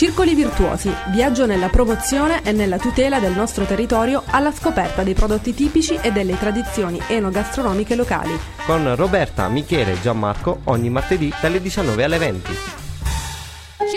Circoli Virtuosi, viaggio nella promozione e nella tutela del nostro territorio alla scoperta dei prodotti tipici e delle tradizioni enogastronomiche locali. Con Roberta, Michele e Gianmarco ogni martedì dalle 19 alle 20.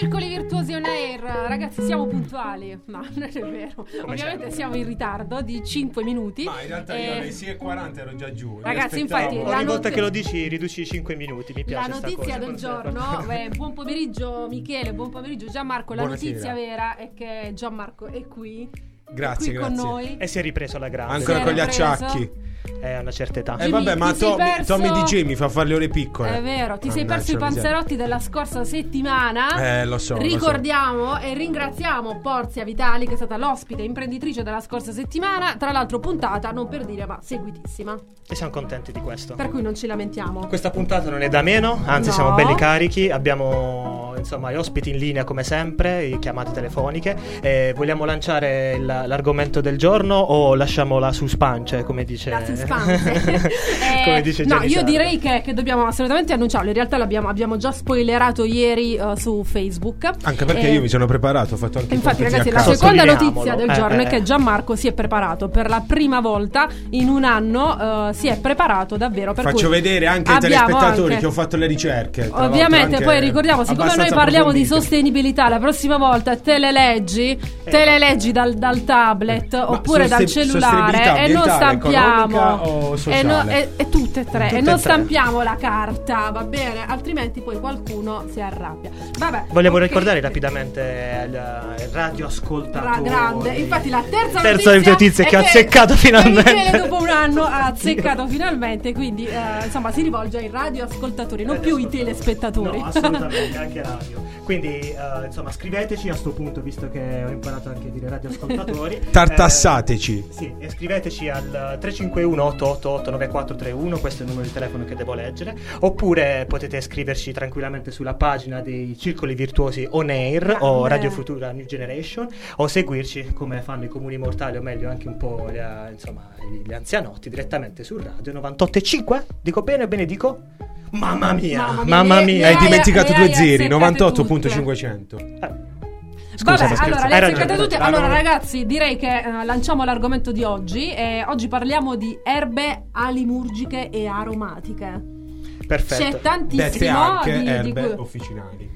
Circoli virtuosi on air, ragazzi siamo puntuali, no non è vero, ovviamente siamo in ritardo di 5 minuti. Ma in realtà io Eh, alle 6.40 ero già giù. Ragazzi, infatti, Ogni la volta not- che lo dici riduci i 5 minuti, mi La piace sta notizia cosa. del giorno, eh, buon pomeriggio Michele, buon pomeriggio Gianmarco, la Buonasera. notizia vera è che Gianmarco è qui, Grazie, è qui con grazie. noi. E si è ripreso alla grande. Ancora con gli era preso. acciacchi. È a una certa età. Eh Jimmy, vabbè, ma sei Tommy, perso- Tommy DJ mi fa fare le ore piccole. È vero, ti sei Mannaggia perso i la miseria. panzerotti della scorsa settimana. Eh, lo so, lo so. Ricordiamo e ringraziamo Porzia Vitali, che è stata l'ospite imprenditrice della scorsa settimana. Tra l'altro, puntata, non per dire, ma seguitissima. E siamo contenti di questo. Per cui non ci lamentiamo. Questa puntata non è da meno, anzi No. siamo belli carichi, abbiamo insomma gli ospiti in linea come sempre, i chiamate telefoniche. Eh, vogliamo lanciare il- l'argomento del giorno o lasciamo la suspense, come dice La suspense. Eh, come dice no, io direi che, che dobbiamo assolutamente annunciarlo. In realtà l'abbiamo abbiamo già spoilerato ieri eh, su Facebook. Anche perché Eh, io mi sono preparato, ho fatto anche Infatti, ragazzi, a la seconda notizia del Eh, giorno eh, è che eh. Gianmarco si è preparato per la prima volta in un anno. eh, si è preparato davvero. Per Faccio cui vedere anche ai telespettatori anche- che ho fatto le ricerche. Ovviamente, poi ricordiamo, siccome noi parliamo di sostenibilità, la prossima volta te le leggi, te le leggi dal, dal tablet oppure dal cellulare e non stampiamo e, no- e- e tutte e tre Tutte e non tre. stampiamo la carta, va bene? Altrimenti poi qualcuno si arrabbia. Vabbè. Vogliamo ok. ricordare rapidamente il, il radio ascoltatore. Ra- grande. Infatti, la terza, Terza notizia è che ha azzeccato finalmente. Dopo un anno, ha azzeccato finalmente. Quindi, eh, insomma, si rivolge ai radioascoltatori, non più ai telespettatori. No, assolutamente, anche radio. Quindi, eh, insomma, scriveteci a sto punto, visto che ho imparato anche a dire radioascoltatori. Tartassateci. Eh, sì, e scriveteci al 351 888 9431, questo è il numero di telefono che devo leggere. Oppure potete scriverci tranquillamente sulla pagina dei Circoli Virtuosi On Air o Grande. Radio Futura New Generation o seguirci come fanno i comuni mortali o meglio anche un po' gli, eh, insomma, gli anzianotti direttamente su Radio 98.5. Dico bene o bene dico? Mamma mia, Mamma mamma mia, mia. le Hai dimenticato le due hai zeri, azzeccate 98.500. Eh, Vabbè, scherzo. allora, le azzeccate ragione. tutte. Allora, ragazzi, direi che eh, lanciamo l'argomento di oggi. E oggi parliamo di erbe alimurgiche e aromatiche. Perfetto. C'è Dette tantissimo anche di, di erbe cui- officinali.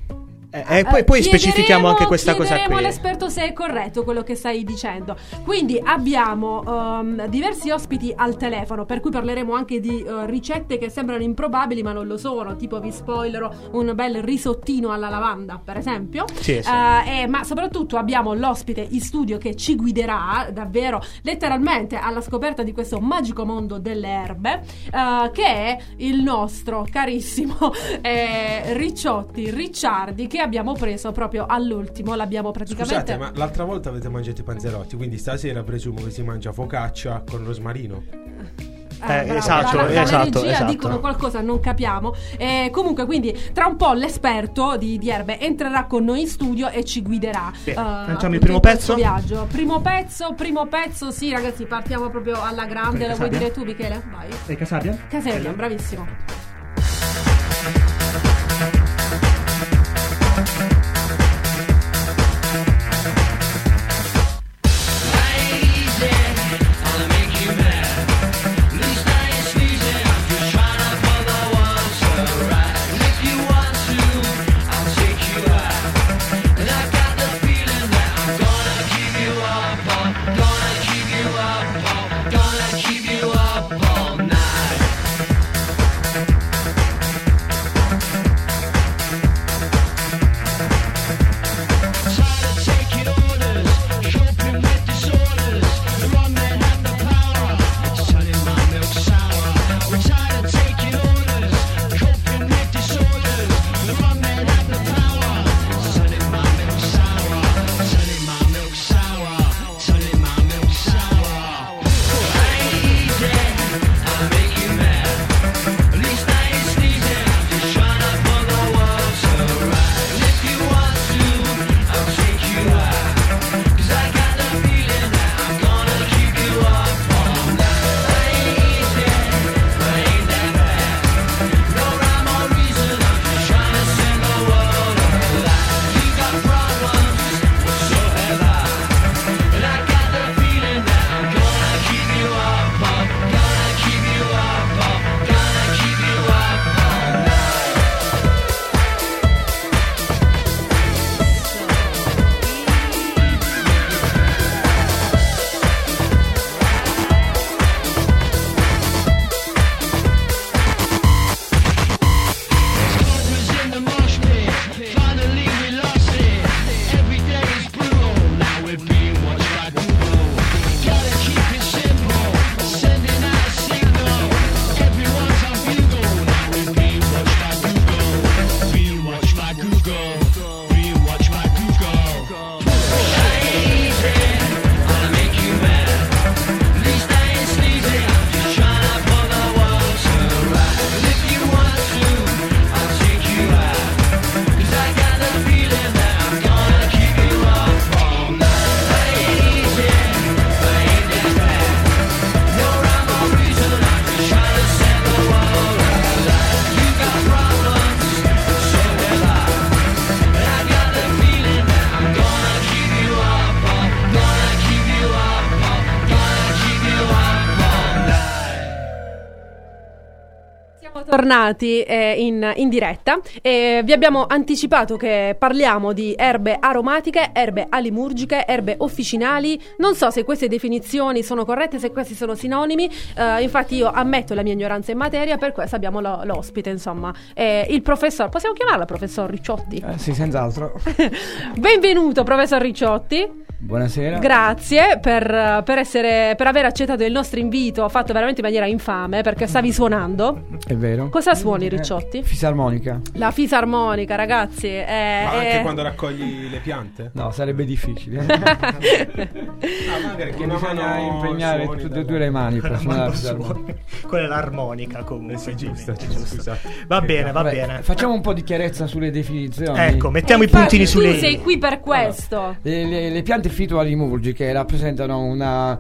Eh, e poi, poi Eh, specifichiamo anche questa cosa qui. all'esperto se è corretto quello che stai dicendo. Quindi abbiamo ehm, diversi ospiti al telefono, per cui parleremo anche di eh, ricette che sembrano improbabili ma non lo sono. Tipo, vi spoilerò un bel risottino alla lavanda, per esempio. Sì, sì. Eh, e- ma soprattutto abbiamo l'ospite in studio che ci guiderà davvero letteralmente alla scoperta di questo magico mondo delle erbe, eh, che è il nostro carissimo eh, Ricciotti Ricciardi che abbiamo preso proprio all'ultimo. L'abbiamo praticamente. Scusate, ma l'altra volta avete mangiato i panzerotti, quindi stasera presumo che si mangia focaccia con rosmarino. Eh, bravo, esatto, dalla esatto, regia esatto. dicono qualcosa, non capiamo. Eh, comunque, quindi, tra un po' l'esperto di, di erbe entrerà con noi in studio e ci guiderà. Bene, eh, lanciamo il primo pezzo? viaggio. Primo pezzo, primo pezzo, sì, ragazzi, partiamo proprio alla grande. Lo vuoi Casabia? dire tu, Michele? Vai. E Casabia? Caseria, bravissimo. Bentornati eh, in, in diretta. Eh, vi abbiamo anticipato che parliamo di erbe aromatiche, erbe alimurgiche, erbe officinali. Non so se queste definizioni sono corrette, se questi sono sinonimi. Eh, infatti io ammetto la mia ignoranza in materia, per questo abbiamo lo- l'ospite, insomma. Eh, il professor, possiamo chiamarla professor Ricciotti? Eh, sì, senz'altro. Benvenuto professor Ricciotti. Buonasera. Grazie per, per essere, per aver accettato il nostro invito, fatto veramente in maniera infame perché stavi suonando. È vero. Cosa suoni, Ricciotti? Eh, fisarmonica. La fisarmonica, ragazzi. È, Ma anche è- quando raccogli le piante? No, sarebbe difficile. Ah, magari Che con una bisogna mano impegnare tutte e due le mani per Quella suonare la fisarmonica. Quella è l'armonica comunque. Eh sì, giusto, scusa. Va bene, va Vabbè, bene. Facciamo un po' di chiarezza sulle definizioni. Ecco, mettiamo i Infatti, puntini sulle Tu sei i. qui per questo. Le, le- le piante fitoalimurgiche rappresentano una,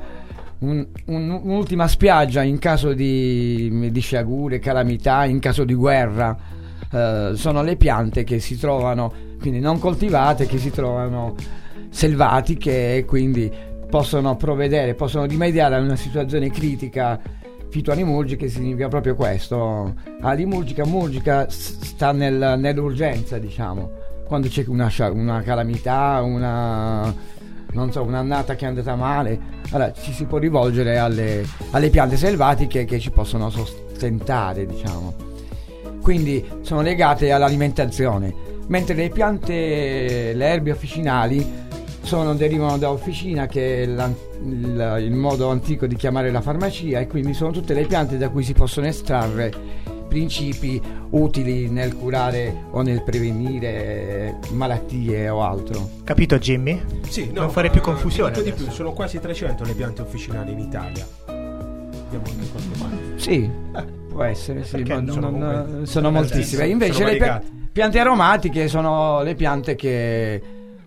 un- un- un'ultima spiaggia in caso di, di sciagure, calamità, in caso di guerra. Eh, sono le piante che si trovano, quindi non coltivate, che si trovano selvatiche e quindi possono provvedere, possono rimediare a una situazione critica fitoanimurgica significa proprio questo. Alimurgica, murgica s- sta nel- nell'urgenza, diciamo. Quando c'è una, una calamità, una, non so, un'annata che è andata male, allora ci si può rivolgere alle, alle piante selvatiche che ci possono sostentare, diciamo. Quindi sono legate all'alimentazione, mentre le piante, le erbe officinali sono- derivano da officina che è il, il modo antico di chiamare la farmacia e quindi sono tutte le piante da cui si possono estrarre principi utili nel curare o nel prevenire malattie o altro. Capito Jimmy? Sì, no, non fare più ma confusione. di più, sono quasi 300 le piante officinali in Italia. Abbiamo anche qualche mano. Sì, può essere, sì, Perché ma no? non- Sono sono, comunque- moltissime. sono Invece le pia- variegate. piante aromatiche sono le piante che,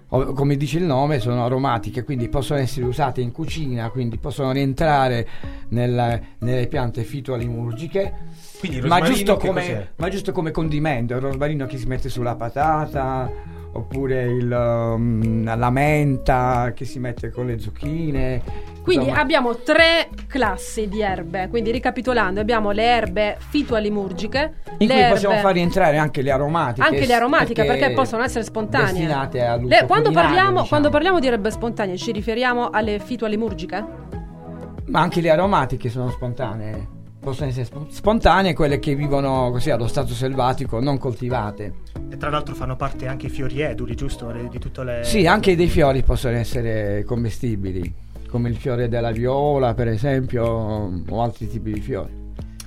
come dice il nome, sono aromatiche, quindi possono essere usate in cucina, quindi possono rientrare nel- nelle piante fitoalimurgiche. Quindi il Ma giusto, che come, ma giusto come condimento, il rosmarino che si mette sulla patata, oppure il, um, la menta che si mette con le zucchine. Quindi insomma. abbiamo tre classi di erbe. Quindi ricapitolando, abbiamo le erbe fitoalimurgiche, In le cui erbe possiamo far rientrare anche le aromatiche. anche le aromatiche perché, possono essere spontanee. Le- quando, parliamo, diciamo. quando parliamo di erbe spontanee ci riferiamo alle fitoalimurgiche? Ma anche le aromatiche sono spontanee. Possono essere sp- spontanee quelle che vivono così allo stato selvatico, non coltivate. E tra l'altro fanno parte anche i fiori eduli, giusto? Le- di tutte le... Sì, anche dei fiori possono essere commestibili, come il fiore della viola, per esempio, o altri tipi di fiori.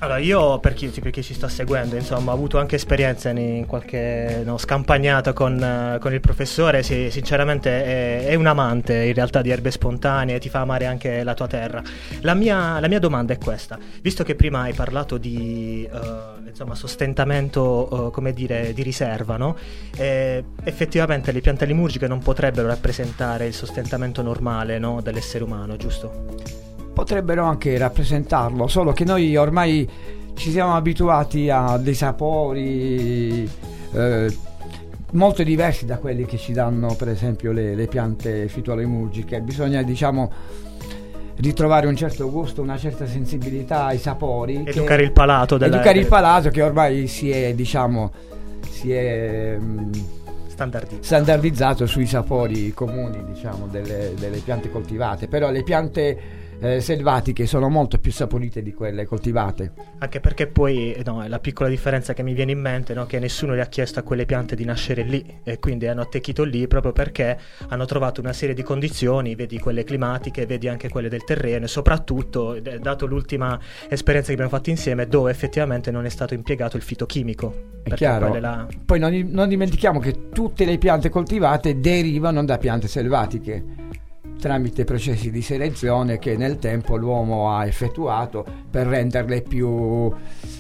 Allora, io per chi, per chi ci sta seguendo, insomma, ho avuto anche esperienze in, qualche no, scampagnata con, eh, con il professore. Sì, sinceramente è, è un amante in realtà di erbe spontanee, ti fa amare anche la tua terra. La mia, la mia domanda è questa: visto che prima hai parlato di eh, insomma, sostentamento, eh, come dire, di riserva, no? Eh, effettivamente le piante limurgiche non potrebbero rappresentare il sostentamento normale no, dell'essere umano, giusto? Potrebbero anche rappresentarlo, solo che noi ormai ci siamo abituati a dei sapori eh, molto diversi da quelli che ci danno per esempio le, le piante fitoalimurgiche. Bisogna diciamo ritrovare un certo gusto, una certa sensibilità ai sapori. che- Educare il palato della educare il palato che ormai si è diciamo si è mm, standardizzato. standardizzato sui sapori comuni diciamo delle, delle piante coltivate però le piante eh, selvatiche sono molto più saporite di quelle coltivate. Anche perché poi no, la piccola differenza che mi viene in mente è che nessuno le ha chiesto a quelle piante di nascere lì e quindi hanno attecchito lì proprio perché hanno trovato una serie di condizioni, vedi quelle climatiche, vedi anche quelle del terreno e soprattutto, eh, dato l'ultima esperienza che abbiamo fatto insieme, dove effettivamente non è stato impiegato il fitochimico. è chiaro. la- poi non, non dimentichiamo che tutte le piante coltivate derivano da piante selvatiche tramite processi di selezione che nel tempo l'uomo ha effettuato per renderle più,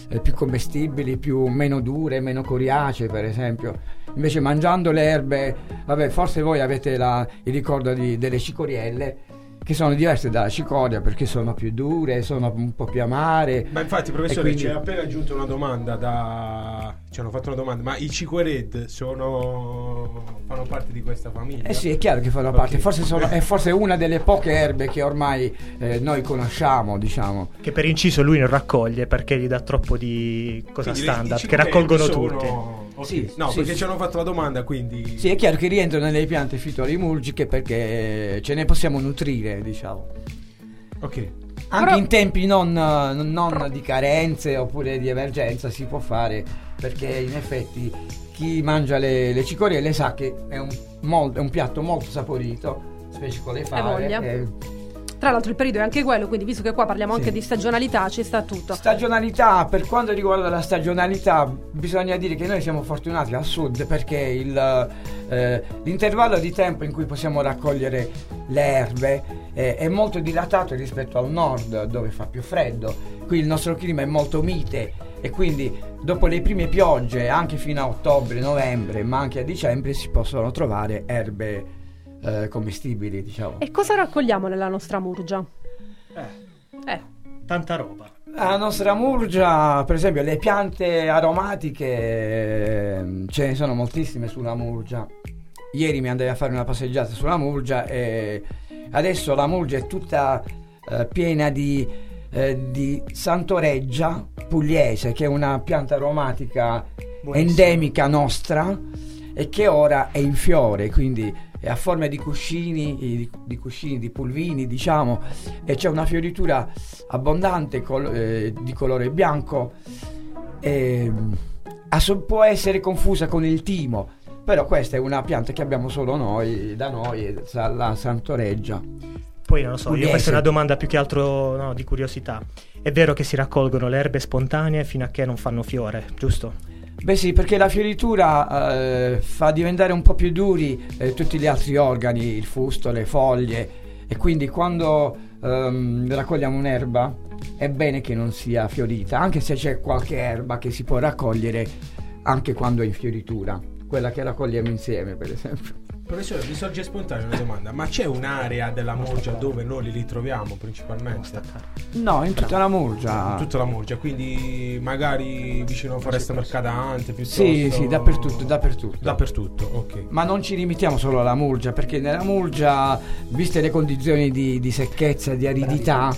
eh, più commestibili, più, meno dure, meno coriacee per esempio. Invece mangiando le erbe, vabbè forse voi avete la- il ricordo di- delle cicorielle che sono diverse dalla cicoria perché sono più dure, sono un po' più amare. Ma infatti, professore, quindi- ci è appena aggiunto una domanda da... Ci hanno fatto una domanda, ma i cicored sono... fanno parte di questa famiglia? Eh sì, è chiaro che fanno Ok. parte, forse sono, è forse una delle poche erbe che ormai eh, noi conosciamo, diciamo. Che per inciso lui non raccoglie perché gli dà troppo di cosa Quindi standard, che raccolgono sono- tutti. Ok. Sì, no, sì, perché sì. ci hanno fatto la domanda, quindi... Sì, è chiaro che rientrano nelle piante fitolimurgiche perché ce ne possiamo nutrire, diciamo. Ok. Anche Però- in tempi non, non di carenze oppure di emergenza si può fare perché in effetti chi mangia le, le cicorie le sa che è un, mol- è un piatto molto saporito, specie con le voglia. fave. Tra l'altro il periodo è anche quello, quindi visto che qua parliamo anche Sì. di stagionalità, ci sta tutto. Stagionalità, per quanto riguarda la stagionalità, bisogna dire che noi siamo fortunati al sud perché il, eh, l'intervallo di tempo in cui possiamo raccogliere le erbe eh, è molto dilatato rispetto al nord dove fa più freddo. Qui il nostro clima è molto mite e quindi dopo le prime piogge, anche fino a ottobre, novembre, ma anche a dicembre, si possono trovare erbe eh, commestibili, diciamo. E cosa raccogliamo nella nostra murgia? Eh, Eh, tanta roba. La nostra murgia, per esempio, le piante aromatiche ehm, ce ne sono moltissime sulla murgia. Ieri mi andai a fare una passeggiata sulla murgia e adesso la murgia è tutta eh, piena di, eh, di santoreggia pugliese, che è una pianta aromatica Buonissima. endemica nostra e che ora è in fiore, quindi a forma di cuscini, di, di cuscini, di pulvini, diciamo, e c'è una fioritura abbondante col- eh, di colore bianco. e, asso- può essere confusa con il timo, però questa è una pianta che abbiamo solo noi, da noi, la Santoreggia. Poi non lo so, io Pugliese. questa è una domanda più che altro no, di curiosità. È vero che si raccolgono le erbe spontanee fino a che non fanno fiore, giusto? Beh sì, perché la fioritura eh, fa diventare un po' più duri eh, tutti gli altri organi, il fusto, le foglie e quindi quando ehm, raccogliamo un'erba è bene che non sia fiorita, anche se c'è qualche erba che si può raccogliere anche quando è in fioritura, quella che raccogliamo insieme per esempio. Professore, mi sorge spontanea una domanda, ma c'è un'area della Murgia dove noi li ritroviamo principalmente? No, in tutta la murgia. Tutta la Murgia, quindi magari vicino a Foresta Mercadante, piuttosto... Sì, sì, dappertutto, dappertutto. Dappertutto, ok. Ma non ci limitiamo solo alla Murgia, perché nella Murgia, viste le condizioni di, di secchezza, di aridità,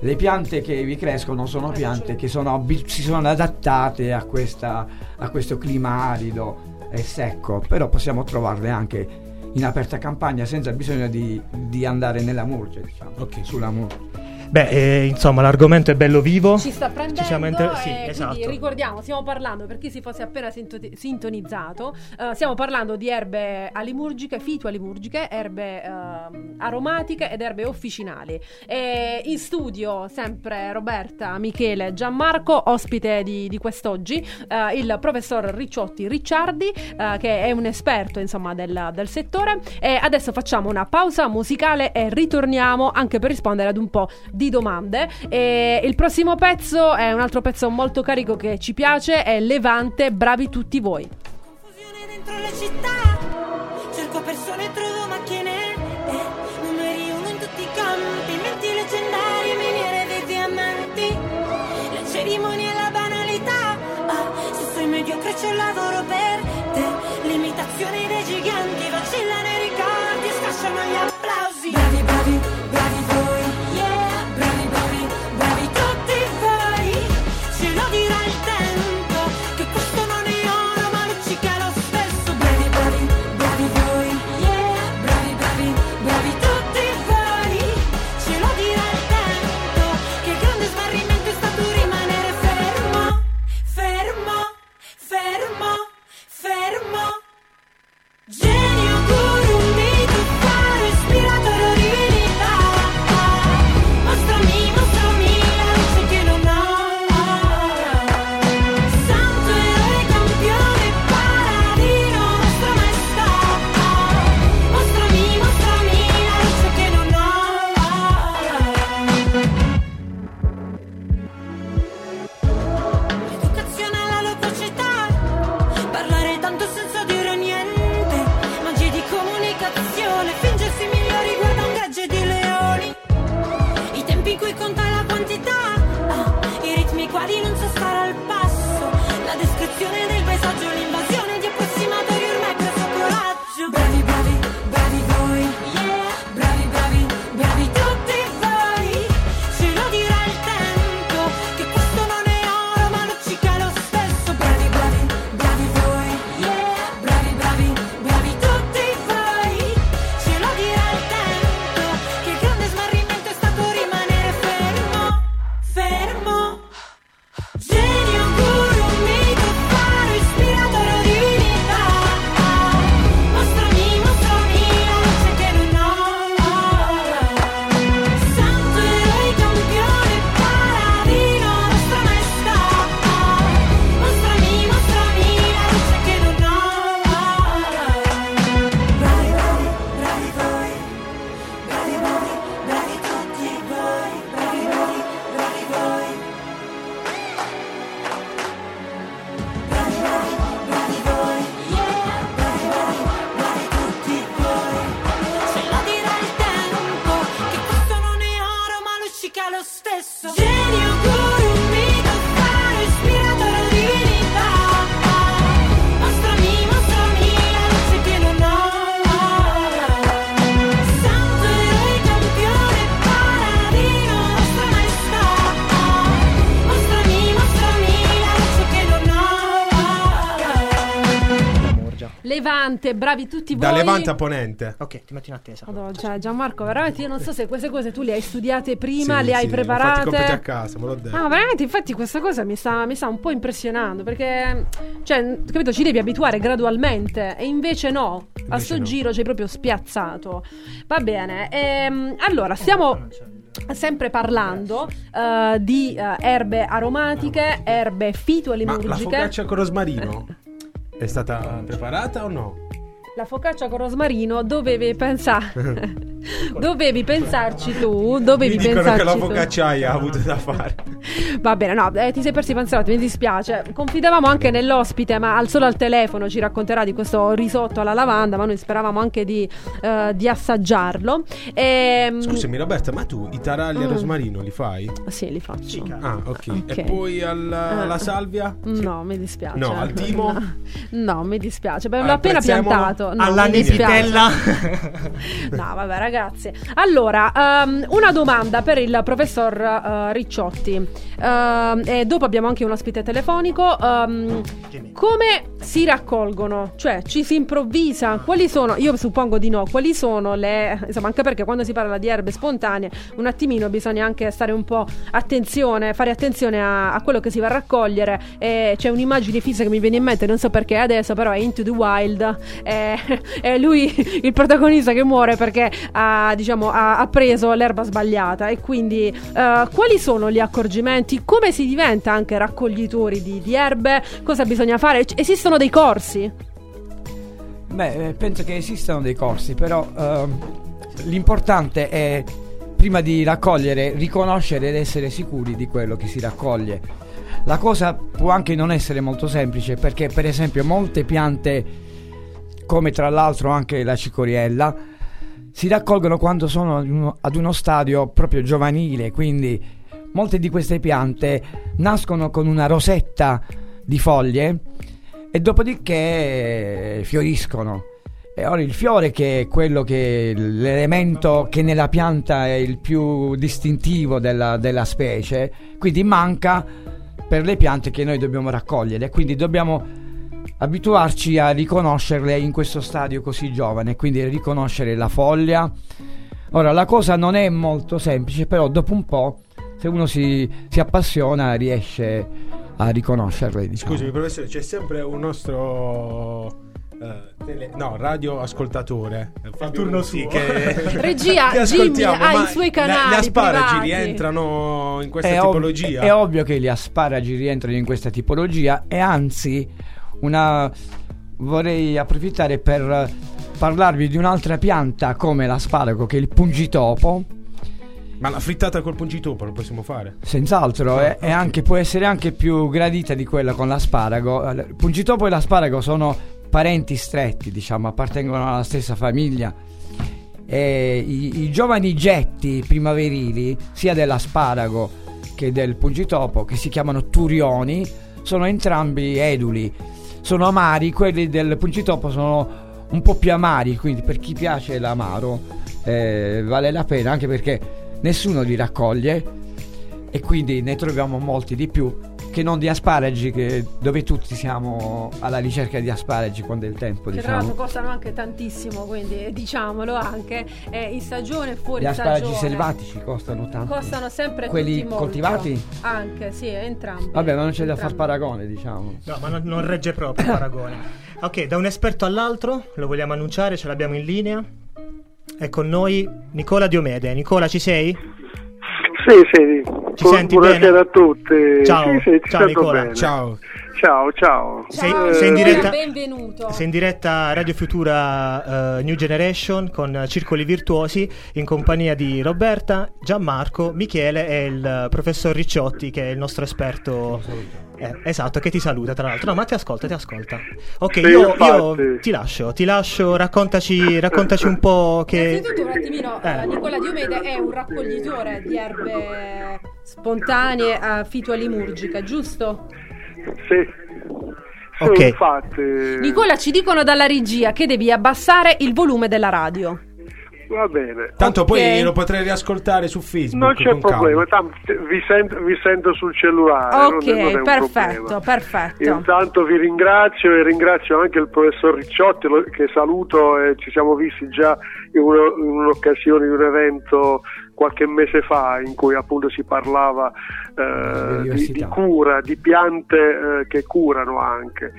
le piante che vi crescono sono piante che sono si sono adattate a, questa- a questo clima arido e secco, però possiamo trovarle anche in aperta campagna senza bisogno di, di andare nella Murgia, diciamo, Ok. sulla Murgia. Beh, eh, insomma, l'argomento è bello vivo. ci sta prendendo Ci siamo inter- sì, esatto. ricordiamo, stiamo parlando, per chi si fosse appena sinto- sintonizzato, eh, stiamo parlando di erbe alimurgiche, fitoalimurgiche, erbe ehm, aromatiche ed erbe officinali. E in studio sempre Roberta, Michele, Gianmarco, ospite di, di quest'oggi, eh, il professor Ricciotti Ricciardi, eh, che è un esperto insomma del, del settore. E adesso facciamo una pausa musicale e ritorniamo anche per rispondere ad un po' di domande. E il prossimo pezzo è un altro pezzo molto carico che ci piace, è Levante, bravi tutti voi. Confusione dentro la città Cerco persone, trovo macchine eh, Numeri uno in tutti i campi Menti leggendarie, miniere dei diamanti Le cerimonie e la banalità ah, Se sei mediocre c'è lavoro per te Limitazioni dei giganti Vacillano i ricordi, scasciano gli applausi bravi, bravi Levante, bravi tutti voi. Da Levante a Ponente. Ok, ti metto in attesa. Madonna, cioè, Gianmarco, veramente io non so se queste cose tu le hai studiate prima, Sì, le hai sì, Ho fatto i compiti a preparate. casa, me l'ho detto. Ah, veramente, infatti questa cosa mi sta, mi sta un po' impressionando perché, cioè, capito, ci devi abituare gradualmente e invece no, a Invece sto no. giro ci hai proprio spiazzato. Va bene, ehm, allora stiamo sempre parlando eh, di eh, erbe aromatiche, erbe Ma la focaccia con rosmarino è stata preparata o no? La focaccia con rosmarino dovevi pensare dovevi pensarci tu dovevi Mi dicono pensarci che la tu. focacciaia ha avuto da fare. Va bene, no, eh, ti sei persi panzerotti, mi dispiace. Confidavamo anche nell'ospite, ma al solo al telefono ci racconterà di questo risotto alla lavanda, ma noi speravamo anche di, eh, di assaggiarlo. Ehm, Scusami Roberta, ma tu i taralli al Mm. rosmarino li fai? Sì, li faccio. Ah, ok. Ok. E poi alla, Ah. alla salvia? No, mi dispiace. No, al timo? No, no, mi dispiace. Beh, Al l'ho appena prezzemolo? No, Alla nititella. No, vabbè, ragazzi. Allora, ehm, una domanda per il professor eh, Ricciotti. Ehm, e dopo abbiamo anche un ospite telefonico. Ehm, come si raccolgono? Cioè, ci si improvvisa? Quali sono? Io suppongo di no. Quali sono le. Insomma, anche perché quando si parla di erbe spontanee, un attimino bisogna anche stare un po' attenzione, fare attenzione a, a quello che si va a raccogliere. E c'è un'immagine fissa che mi viene in mente, non so perché adesso, però è Into the Wild. È, lui il protagonista che muore perché ha, diciamo, ha, ha preso l'erba sbagliata. E quindi, eh, quali sono gli accorgimenti? Come si diventa anche raccoglitori di, di erbe? Cosa bisogna fare? C- Esistono dei corsi? Beh, eh, penso che esistano dei corsi, però ehm, l'importante è prima di raccogliere riconoscere ed essere sicuri di quello che si raccoglie. La cosa può anche non essere molto semplice perché per esempio molte piante, come tra l'altro anche la cicoriella, si raccolgono quando sono ad uno, ad uno stadio proprio giovanile, quindi molte di queste piante nascono con una rosetta di foglie e dopodiché fioriscono. E ora il fiore che è quello che l'elemento che nella pianta è il più distintivo della, della specie, quindi manca per le piante che noi dobbiamo raccogliere, quindi dobbiamo abituarci a riconoscerle in questo stadio così giovane, quindi riconoscere la foglia. Ora la cosa non è molto semplice, però dopo un po', se uno si, si appassiona, riesce a riconoscerle. Diciamo. Scusami professore, c'è sempre un nostro... eh, tele- no, radio ascoltatore eh, Fabio turno suo. che, Regia, che Jimmy ascoltiamo, ha i suoi le- canali Le asparagi privati. rientrano in questa è, ov- tipologia? è ovvio che gli asparagi rientrano in questa tipologia e anzi una vorrei approfittare per parlarvi di un'altra pianta come l'asparago che è il pungitopo Ma la frittata col pungitopo lo possiamo fare? Senz'altro, Ah, ok. anche- può essere anche più gradita di quella con l'asparago. Il pungitopo e l'asparago sono parenti stretti, diciamo, appartengono alla stessa famiglia. E i, i giovani getti primaverili, sia dell'asparago che del pungitopo, che si chiamano turioni, sono entrambi eduli. Sono amari, quelli del pungitopo sono un po' più amari, quindi per chi piace l'amaro eh, vale la pena, anche perché nessuno li raccoglie e quindi ne troviamo molti di più che non di asparagi che- dove tutti siamo alla ricerca di asparagi quando è il tempo Che tra l'altro diciamo costano anche tantissimo, quindi diciamolo anche. eh, in stagione e fuori gli asparagi stagione. selvatici costano tanto Costano sempre quelli tutti molto. coltivati Anche, sì, entrambi. vabbè ma non c'è da far Entrambi. paragone diciamo No, ma non, non regge proprio il paragone. Ok, da un esperto all'altro, lo vogliamo annunciare, ce l'abbiamo in linea. È con noi Nicola Diomede. Nicola, ci sei? Sì, sì. Ci Bu- senti Buonasera bene? a tutti. Ciao. Sì, sì, Ciao, Nicola. bene. Ciao. Ciao, ciao. Sei- Ciao, sei in Nicola, diretta- Benvenuto. Sei in diretta a Radio Futura eh, New Generation con Circoli Virtuosi in compagnia di Roberta, Gianmarco, Michele e il eh, professor Ricciotti che è il nostro esperto. Eh, esatto, che ti saluta tra l'altro. No, ma ti ascolta, ti ascolta. Ok, io, io ti lascio, ti lascio, raccontaci, raccontaci un po' che... Innanzitutto un attimino, eh, Eh. Nicola Diomede è un raccoglitore di erbe spontanee a fitoalimurgica, giusto? Sì. Sì, Ok. infatti. Nicola, ci dicono dalla regia che devi abbassare il volume della radio. Va bene. Tanto Ok. poi lo potrei riascoltare su Facebook. Non c'è problema, tanto vi sento, vi sento sul cellulare. non- Ok, non un perfetto, perfetto. Intanto vi ringrazio e ringrazio anche il professor Ricciotti che saluto e ci siamo visti già in, uno- in un'occasione di un evento qualche mese fa in cui appunto si parlava eh, di, di cura, di piante eh, che curano anche.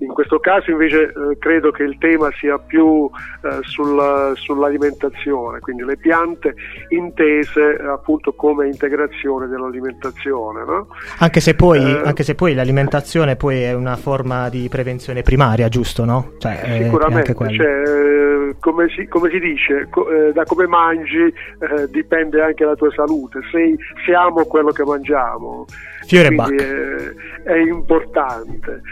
In questo caso invece eh, credo che il tema sia più eh, sul- sull'alimentazione, quindi le piante intese eh, appunto come integrazione dell'alimentazione. No? Anche se, poi, Eh, anche se poi l'alimentazione poi è una forma di prevenzione primaria, giusto? No? Cioè, Sicuramente, cioè, eh, come, si, come si dice, co- eh, da come mangi eh, dipende anche la tua salute, sei, siamo quello che mangiamo, Fiore quindi è, è importante.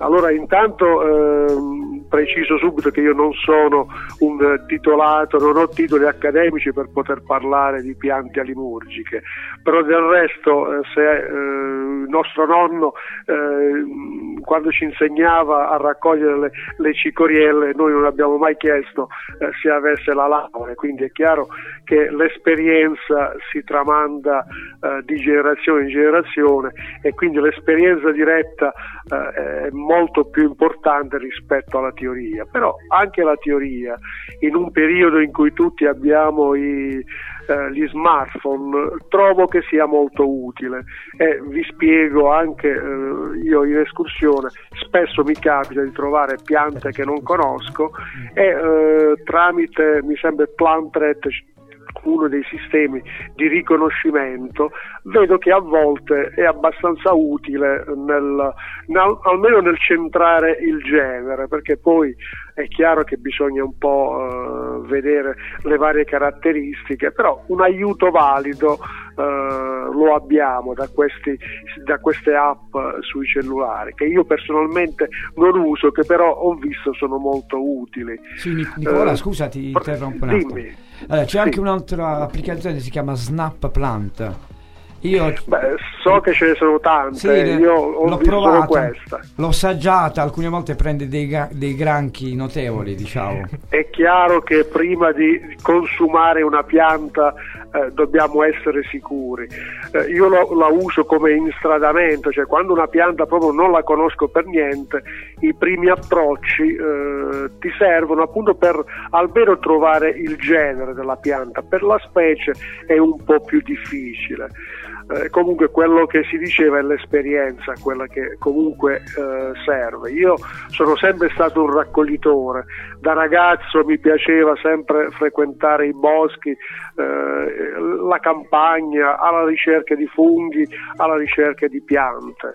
Allora intanto ehm, preciso subito che io non sono un titolato, non ho titoli accademici per poter parlare di piante alimurgiche, però del resto eh, se eh, il nostro nonno eh, quando ci insegnava a raccogliere le, le cicorielle noi non abbiamo mai chiesto eh, se avesse la laurea, quindi è chiaro che l'esperienza si tramanda eh, di generazione in generazione e quindi l'esperienza diretta eh, è molto più importante rispetto alla teoria, però anche la teoria in un periodo in cui tutti abbiamo i, eh, gli smartphone trovo che sia molto utile. E vi spiego anche eh, io in escursione spesso mi capita di trovare piante che non conosco e eh, tramite mi sembra Plantret uno dei sistemi di riconoscimento, vedo che a volte è abbastanza utile nel, nel- almeno nel centrare il genere, perché poi è chiaro che bisogna un po' eh, vedere le varie caratteristiche, però un aiuto valido eh, lo abbiamo da, questi, da queste app sui cellulari, che io personalmente non uso, che però ho visto sono molto utili. Sì, Nic- Nicola, Eh, scusa, ti interrompo un attimo. Allora, c'è Sì. anche un'altra applicazione che si chiama Snap Plant. Io Beh, so che ce ne sono tante, Sì, io ho l'ho visto provata, questa. l'ho assaggiata, alcune volte prende dei, ga- dei granchi notevoli, diciamo. È chiaro che prima di consumare una pianta eh, dobbiamo essere sicuri. Eh, io lo- la uso come instradamento, cioè quando una pianta proprio non la conosco per niente, i primi approcci eh, ti servono appunto per almeno trovare il genere della pianta. Per la specie è un po' più difficile. Eh, comunque quello che si diceva è l'esperienza, quella che comunque eh, serve. Io sono sempre stato un raccoglitore, da ragazzo mi piaceva sempre frequentare i boschi, eh, la campagna, alla ricerca di funghi, alla ricerca di piante.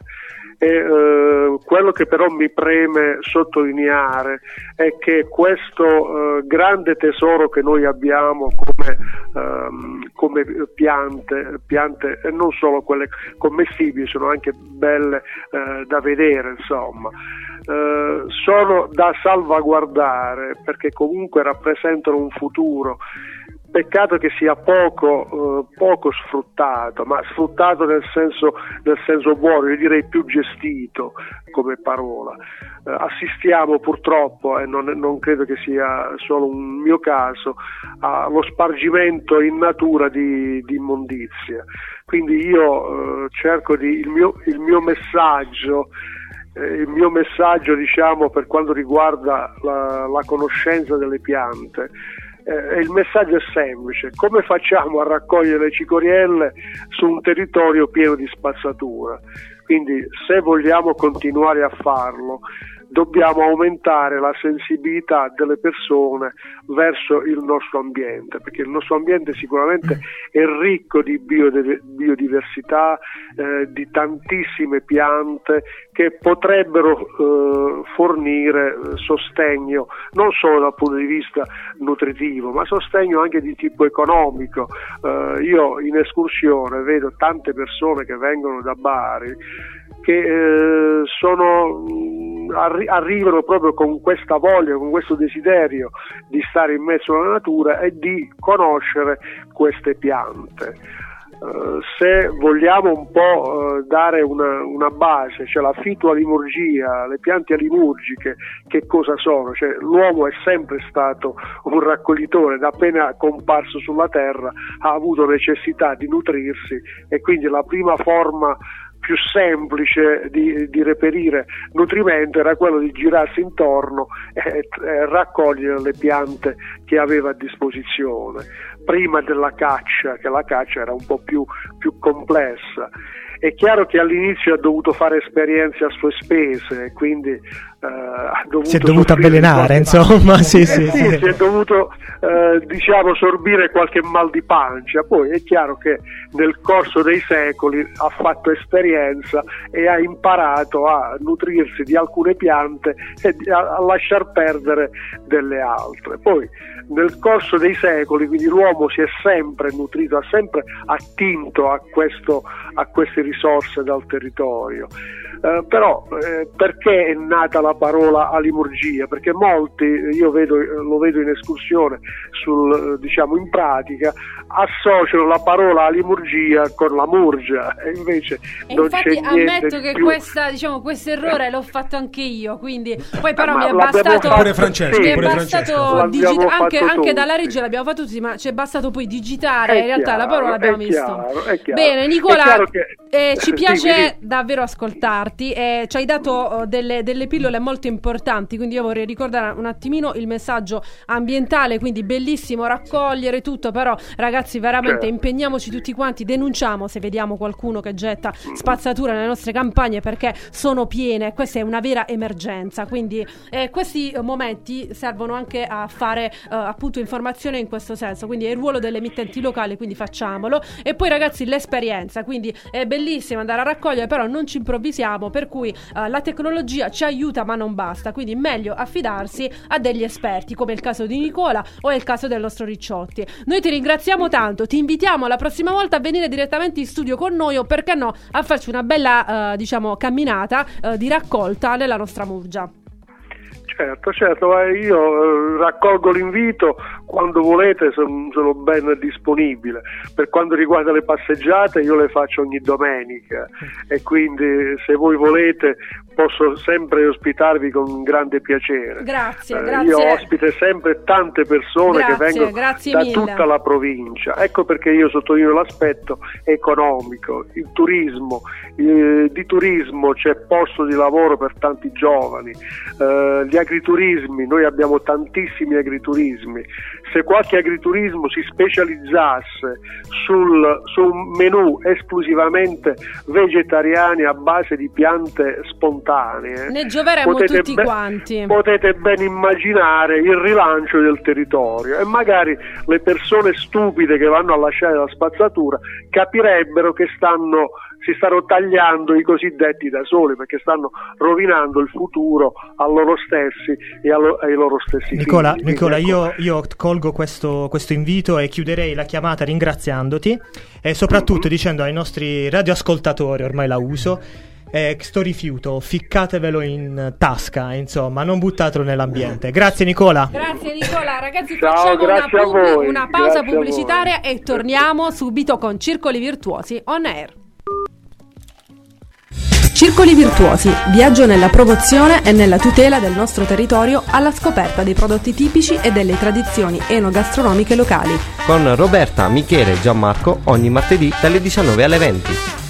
E, eh, quello che però mi preme sottolineare è che questo eh, grande tesoro che noi abbiamo come, ehm, come piante, piante e non solo quelle commestibili, sono anche belle eh, da vedere, insomma. Eh, sono da salvaguardare perché comunque rappresentano un futuro Peccato che sia poco, eh, poco sfruttato, ma sfruttato nel senso, nel senso buono, io direi più gestito come parola. Eh, assistiamo purtroppo, e non, non credo che sia solo un mio caso, allo spargimento in natura di, di immondizia. Quindi io eh, cerco di, il mio, il mio messaggio eh, il mio messaggio diciamo per quanto riguarda la, la conoscenza delle piante eh, il messaggio è semplice. Come facciamo a raccogliere le cicorielle su un territorio pieno di spazzatura? Quindi se vogliamo continuare a farlo dobbiamo aumentare la sensibilità delle persone verso il nostro ambiente, perché il nostro ambiente sicuramente è ricco di biodiversità, eh, di tantissime piante che potrebbero eh, fornire eh, sostegno non solo dal punto di vista nutritivo, ma sostegno anche di tipo economico. Eh, io in escursione vedo tante persone che vengono da Bari che eh, sono, mh, arri- arrivano proprio con questa voglia, con questo desiderio di stare in mezzo alla natura e di conoscere queste piante. eh, se vogliamo un po' eh, dare una, una base, cioè la fitoalimurgia, le piante alimurgiche, che cosa sono? Cioè, l'uomo è sempre stato un raccoglitore, da appena comparso sulla terra ha avuto necessità di nutrirsi e quindi la prima forma più semplice di, di reperire nutrimento era quello di girarsi intorno e, e raccogliere le piante che aveva a disposizione prima della caccia, che la caccia era un po' più, più complessa. È chiaro che all'inizio ha dovuto fare esperienze a sue spese, quindi eh, ha dovuto Si è dovuto avvelenare, insomma, sì, Eh sì, sì, si è dovuto eh, diciamo sorbire qualche mal di pancia. Poi è chiaro che nel corso dei secoli ha fatto esperienza e ha imparato a nutrirsi di alcune piante e a, a lasciar perdere delle altre. Poi nel corso dei secoli, quindi l'uomo si è sempre nutrito, ha sempre attinto a, questo, a queste risorse dal territorio. Eh, però eh, perché è nata la parola alimurgia? Perché molti, io vedo, lo vedo in escursione, sul, diciamo in pratica, associano la parola alimurgia con la murgia e invece E non infatti c'è niente ammetto che più. questa, diciamo, questo errore l'ho fatto anche io, quindi poi però Ma mi è bastato fatto Pure Francesco, mi è pure bastato Francesco. digi- anche, fatto anche tutti. dalla regia l'abbiamo fatto tutti, ma c'è bastato poi digitare, È in realtà la parola l'abbiamo è è chiaro. Bene, È Nicola, che- eh, ci piace dimmi. davvero ascoltarti, eh, ci hai dato oh, delle, delle pillole molto importanti, quindi io vorrei ricordare un attimino il messaggio ambientale, quindi bellissimo raccogliere tutto, però ragazzi veramente Certo. impegniamoci tutti quanti, denunciamo se vediamo qualcuno che getta spazzatura nelle nostre campagne perché sono piene, questa è una vera emergenza, quindi eh, questi momenti servono anche a fare eh, appunto informazione in questo senso, quindi è il ruolo delle emittenti locali, quindi facciamolo e poi ragazzi l'esperienza, quindi è bellissimo andare a raccogliere, però non ci improvvisiamo, per cui eh, la tecnologia ci aiuta ma non basta, quindi meglio affidarsi a degli esperti come il caso di Nicola o il caso del nostro Ricciotti. Noi ti ringraziamo tanto, ti invitiamo la prossima volta a venire direttamente in studio con noi o perché no a farci una bella eh, diciamo camminata eh, di raccolta nella nostra murgia. Certo, certo, ma io eh, raccolgo l'invito quando volete, son- sono ben disponibile. Per quanto riguarda le passeggiate, io le faccio ogni domenica e quindi se voi volete posso sempre ospitarvi con grande piacere. Grazie, Eh, grazie. Io ospite sempre tante persone Grazie, che vengono da mille. tutta la provincia. Ecco perché io sottolineo l'aspetto economico, il turismo. eh, di turismo c'è posto di lavoro per tanti giovani, gli agriturismi, noi abbiamo tantissimi agriturismi. Se qualche agriturismo si specializzasse sul, su un menù esclusivamente vegetariani a base di piante spontanee, Ne gioveremmo tutti ben- quanti. potete ben immaginare il rilancio del territorio e magari le persone stupide che vanno a lasciare la spazzatura capirebbero che stanno, si stanno tagliando i cosiddetti da soli perché stanno rovinando il futuro a loro stessi e a lo- ai loro stessi Nicola, figli. Nicola, Quindi, ecco, io, io colgo questo, questo invito e chiuderei la chiamata ringraziandoti e soprattutto dicendo ai nostri radioascoltatori, ormai la uso, eh, sto rifiuto, ficcatevelo in tasca, insomma, non buttatelo nell'ambiente. Grazie Nicola. Grazie Nicola, ragazzi Ciao, facciamo una, pub- una pausa grazie pubblicitaria e torniamo subito con Circoli Virtuosi on air. Circoli Virtuosi, viaggio nella promozione e nella tutela del nostro territorio alla scoperta dei prodotti tipici e delle tradizioni enogastronomiche locali. Con Roberta, Michele e Gianmarco ogni martedì dalle 19 alle 20.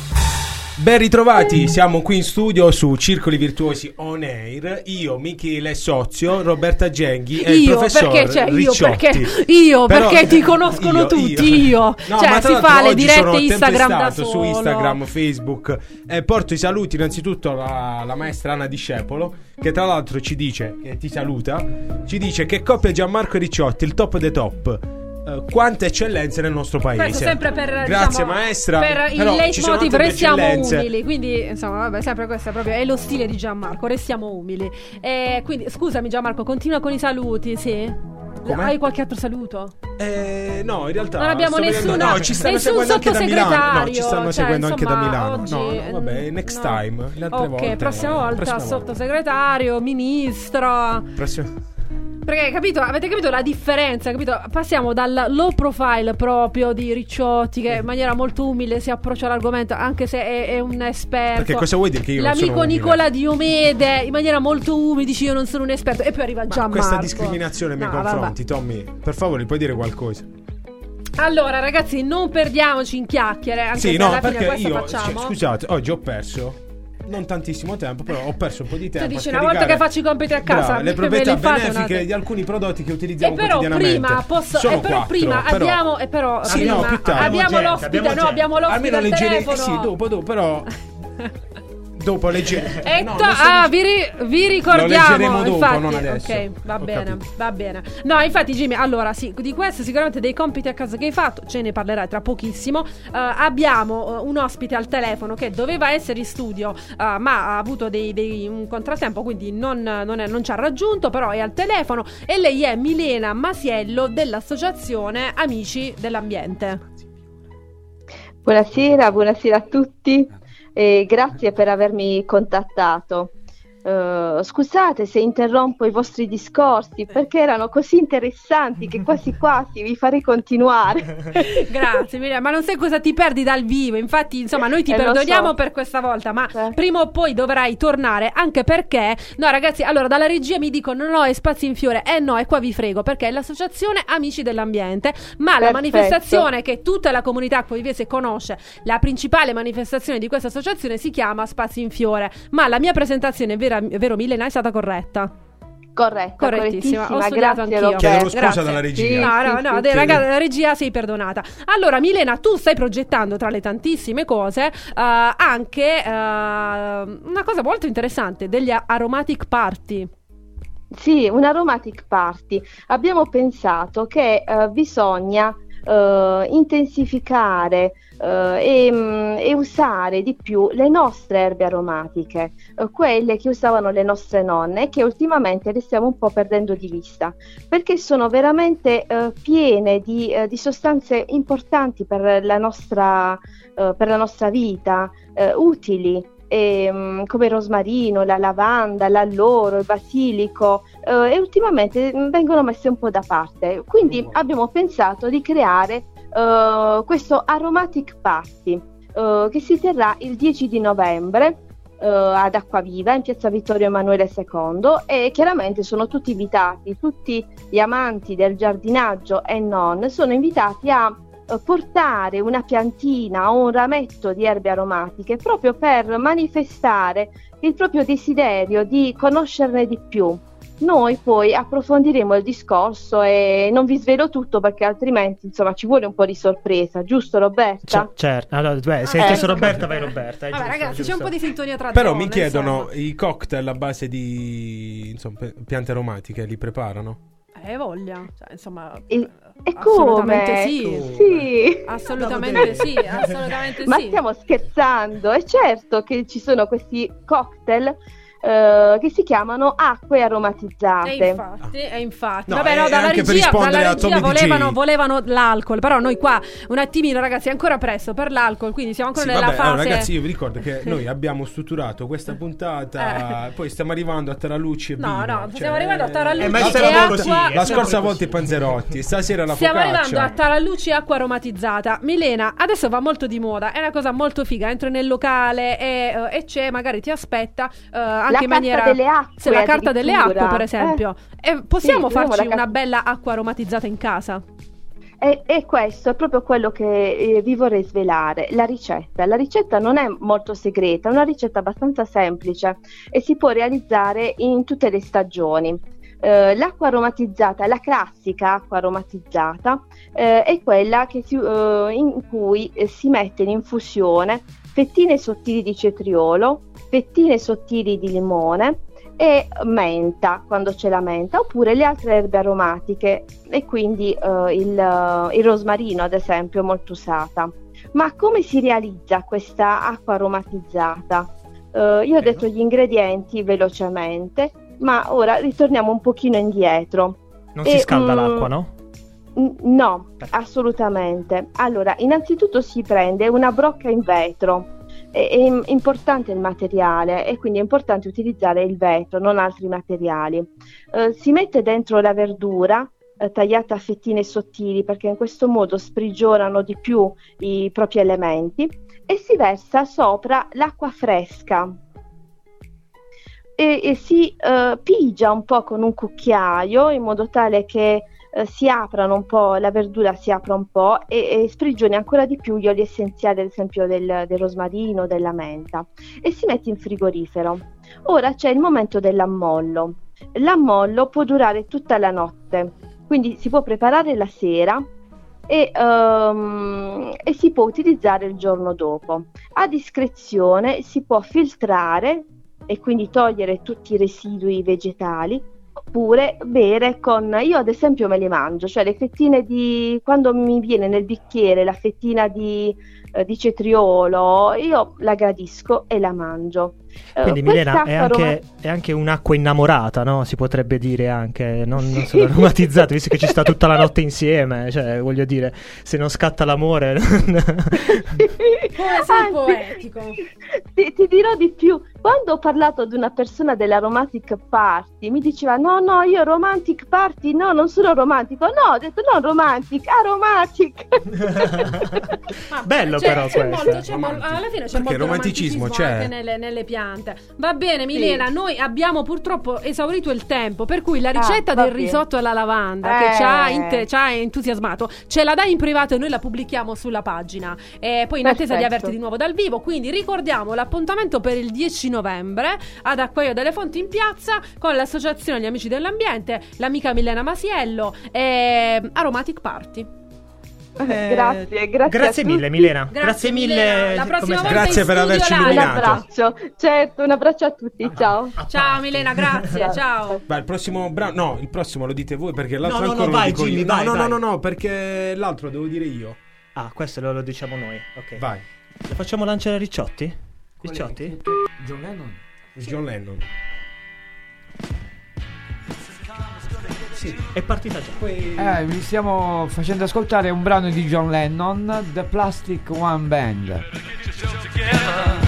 Ben ritrovati, siamo qui in studio su Circoli Virtuosi On Air. Io, Michele Sozio, Roberta Genghi e il Io professor perché, cioè, io Ricciotti. perché, io Però- perché ti conoscono io, tutti, io. No, cioè, si fa le dirette Instagram da solo. su Instagram, Facebook e porto i saluti innanzitutto alla, alla maestra Anna Discepolo che tra l'altro ci dice, e ti saluta, ci dice che coppia Gianmarco e Ricciotti, il top dei top. Eh, quante eccellenze nel nostro paese. Questo sempre per Grazie diciamo, maestra. Per il leitmotiv restiamo eccellenze. umili. Quindi, insomma, vabbè, sempre questo è proprio è lo stile di Gianmarco. Restiamo umili. E quindi, scusami, Gianmarco, continua con i saluti, sì. Come? Hai qualche altro saluto? Eh, no, in realtà Non abbiamo nessuna- no, ci stanno nessun seguendo anche da Milano. No, ci stanno cioè, seguendo anche da insomma, Milano. oggi- no, no, vabbè, next no. time. Le altre ok, volte. prossima volta, prossima volta. sottosegretario, ministro. Prossima- Perché capito, avete capito la differenza? Capito? Passiamo dal low profile proprio di Ricciotti che in maniera molto umile si approccia all'argomento, anche se è, è un esperto. Perché cosa vuoi dire che io non L'amico umile? Nicola Diomede in maniera molto umile dice io non sono un esperto e poi arriva Ma Gianmarco. questa discriminazione nei No, vabbè. confronti, Tommy, per favore, puoi dire qualcosa? Allora ragazzi, non perdiamoci in chiacchiere, anche sì, se no, alla fine perché io, facciamo. cioè, scusate, oggi ho perso non tantissimo tempo, però ho perso un po' di tempo. dici, a una volta che faccio i compiti a casa, Brava, le proprietà benefiche di alcuni prodotti che E utilizziamo però quotidianamente. prima posso Sono e però quattro, prima però- abbiamo e però Sì, prima no, più tardi. abbiamo Abbiamo l'ospite, abbiamo no, abbiamo l'ospite Almeno al leggere, telefono. eh sì, dopo, dopo, però dopo leggere. E no, to- non so- ah, vi, ri- vi ricordiamo. leggeremo dopo, infatti, non adesso. Ok, va Ho bene, capito. va bene. No, infatti, Jimmy, allora sì, di questo sicuramente dei compiti a casa che hai fatto, ce ne parlerai tra pochissimo. Eh, abbiamo eh, un ospite al telefono che doveva essere in studio, eh, ma ha avuto dei, dei- un contrattempo, quindi non, non è- non ci ha raggiunto, però è al telefono. E lei è Milena Masiello dell'associazione Amici dell'Ambiente. Buonasera, buonasera a tutti e grazie per avermi contattato. Eh, scusate se interrompo i vostri discorsi perché erano così interessanti che quasi quasi vi farei continuare. Grazie, Milena, ma non sai cosa ti perdi dal vivo. Infatti, insomma, noi ti Eh, perdoniamo so. per questa volta, ma Certo. prima o poi dovrai tornare. Anche perché, no, ragazzi, allora dalla regia mi dicono: no, è spazi in fiore. Eh no, e qua vi frego perché è l'associazione Amici dell'Ambiente. Ma la Perfetto. manifestazione che tutta la comunità coivese conosce, la principale manifestazione di questa associazione si chiama Spazi in Fiore. Ma la mia presentazione, vera- vero Milena, è stata corretta. Corretta, Correttissima, correttissima, ho studiato grazie anch'io. Chiedo scusa Grazie. dalla regia. Sì. No, no, no, sì, ragazzi, la regia sei perdonata. Allora, Milena, tu stai progettando tra le tantissime cose eh, anche eh, una cosa molto interessante, degli aromatic party. Sì, un aromatic party. Abbiamo pensato che eh, bisogna eh, intensificare eh, e, mm, e usare di più le nostre erbe aromatiche, eh, quelle che usavano le nostre nonne e che ultimamente le stiamo un po' perdendo di vista, perché sono veramente eh, piene di, eh, di sostanze importanti per la nostra, per la nostra vita, utili ehm, come il rosmarino, la lavanda, l'alloro, il basilico eh, e ultimamente mm, vengono messe un po' da parte. Quindi abbiamo pensato di creare eh, questo aromatic party eh, che si terrà il 10 di novembre eh, ad Acquaviva in piazza Vittorio Emanuele II e chiaramente sono tutti invitati, tutti gli amanti del giardinaggio e non sono invitati a portare una piantina o un rametto di erbe aromatiche proprio per manifestare il proprio desiderio di conoscerne di più. Noi poi approfondiremo il discorso e non vi svelo tutto perché altrimenti insomma ci vuole un po' di sorpresa, giusto Roberta? Cioè, certo, allora, beh, se hai Eh, chiesto. Roberta, vai Roberta. Vabbè, giusto, ragazzi, c'è giusto. un po' di sintonia tra Però donne, mi chiedono insomma. i cocktail a base di insomma, piante aromatiche li preparano? Eh, voglia. Cioè, insomma, E, e assolutamente come? sì. Sì. Assolutamente sì, assolutamente Ma sì. stiamo scherzando, è certo che ci sono questi cocktail eh, che si chiamano acque aromatizzate. E infatti, e infatti. No, Vabbè, no, dalla anche per regia, rispondere dalla a regia volevano, volevano l'alcol, però noi qua un attimino, ragazzi, è ancora presto per l'alcol, quindi siamo ancora Sì, nella vabbè, allora, fase ragazzi, io vi ricordo che noi abbiamo strutturato questa puntata, poi stiamo arrivando a Taralucci e Eh. No, vino. no, stiamo arrivando a Tarallucci Eh, ma è e così, La scorsa così. volta i panzerotti, stasera la Stiamo focaccia. arrivando a Tarallucci e acqua aromatizzata. Milena, adesso va molto di moda, è una cosa molto figa. Entri nel locale e, eh, e c'è, magari ti aspetta eh, anche La in carta maniera. delle acque, Sì, la carta delle acque, per esempio. E possiamo Sì, farci una bella acqua aromatizzata in casa? E, e questo è proprio quello che eh, vi vorrei svelare, la ricetta. La ricetta non è molto segreta, è una ricetta abbastanza semplice e si può realizzare in tutte le stagioni. Eh, l'acqua aromatizzata, la classica acqua aromatizzata, eh, è quella che si- eh, in cui eh, si mette in infusione fettine sottili di cetriolo, fettine sottili di limone e menta quando c'è la menta oppure le altre erbe aromatiche e quindi eh, il, eh, il rosmarino ad esempio molto usata. Ma come si realizza questa acqua aromatizzata? Eh, io ho detto gli ingredienti velocemente, ma ora ritorniamo un pochino indietro. Non si E, scalda mm, l'acqua, no? No, assolutamente. Allora, innanzitutto si prende una brocca in vetro, è, è im- importante il materiale e quindi è importante utilizzare il vetro, non altri materiali. Eh, si mette dentro la verdura eh, tagliata a fettine sottili perché in questo modo sprigionano di più i propri elementi e si versa sopra l'acqua fresca e, e si eh, pigia un po' con un cucchiaio in modo tale che eh, si aprano un po', la verdura si apra un po' e, e sprigioni ancora di più gli oli essenziali, ad esempio del, del rosmarino, della menta, e si mette in frigorifero. Ora c'è il momento dell'ammollo. L'ammollo può durare tutta la notte, quindi si può preparare la sera e, ehm, e si può utilizzare il giorno dopo. A discrezione si può filtrare e quindi togliere tutti i residui vegetali oppure bere con io ad esempio me le mangio cioè le fettine di quando mi viene nel bicchiere la fettina di, eh, di cetriolo io la gradisco e la mangio Eh, Quindi Milena è anche, aroma- è anche un'acqua innamorata, no? Si potrebbe dire anche, non, non solo aromatizzata, visto che ci sta tutta la notte insieme, cioè voglio dire, se non scatta l'amore... Come sei Anzi, poetico. Ti, ti dirò di più, quando ho parlato ad una persona dell'aromatic party mi diceva no no io romantic party no non sono romantico no ho detto no romantic aromatic Ma Bello c'è- però c'è questo. molto- c'è mol- alla fine c'è Perché molto romanticismo c'è. anche nelle, nelle piante. Va bene, Milena, noi abbiamo purtroppo esaurito il tempo, per cui la ricetta Ah, del bene. risotto alla lavanda che Eh. ci ha, inte- ci ha entusiasmato, ce la dai in privato e noi la pubblichiamo sulla pagina. E poi in attesa di Perfetto. averti di nuovo dal vivo, quindi ricordiamo l'appuntamento per il 10 novembre ad Acquaio delle Fonti in piazza con l'associazione Gli Amici dell'Ambiente, l'amica Milena Masiello e Aromatic Party. grazie grazie a Grazie mille. Milena, Grazie grazie, Milena. mille. Sempre. Grazie per averci live. un illuminato. abbraccio certo un abbraccio a tutti ciao Ciao Milena, grazie, ciao. Vai, il prossimo brano. No, il prossimo lo dite voi perché l'altro No, no, ancora no, lo vai, dico Jimmy, io. vai, no, no, vai. no, no, no, perché l'altro devo dire io. Ah, questo lo, lo diciamo noi, ok. Vai. Lo facciamo lanciare Ricciotti? Ricciotti? John Lennon? John Lennon. È partita già. Eh, vi stiamo facendo ascoltare un brano di John Lennon, The Plastic One Band. Together,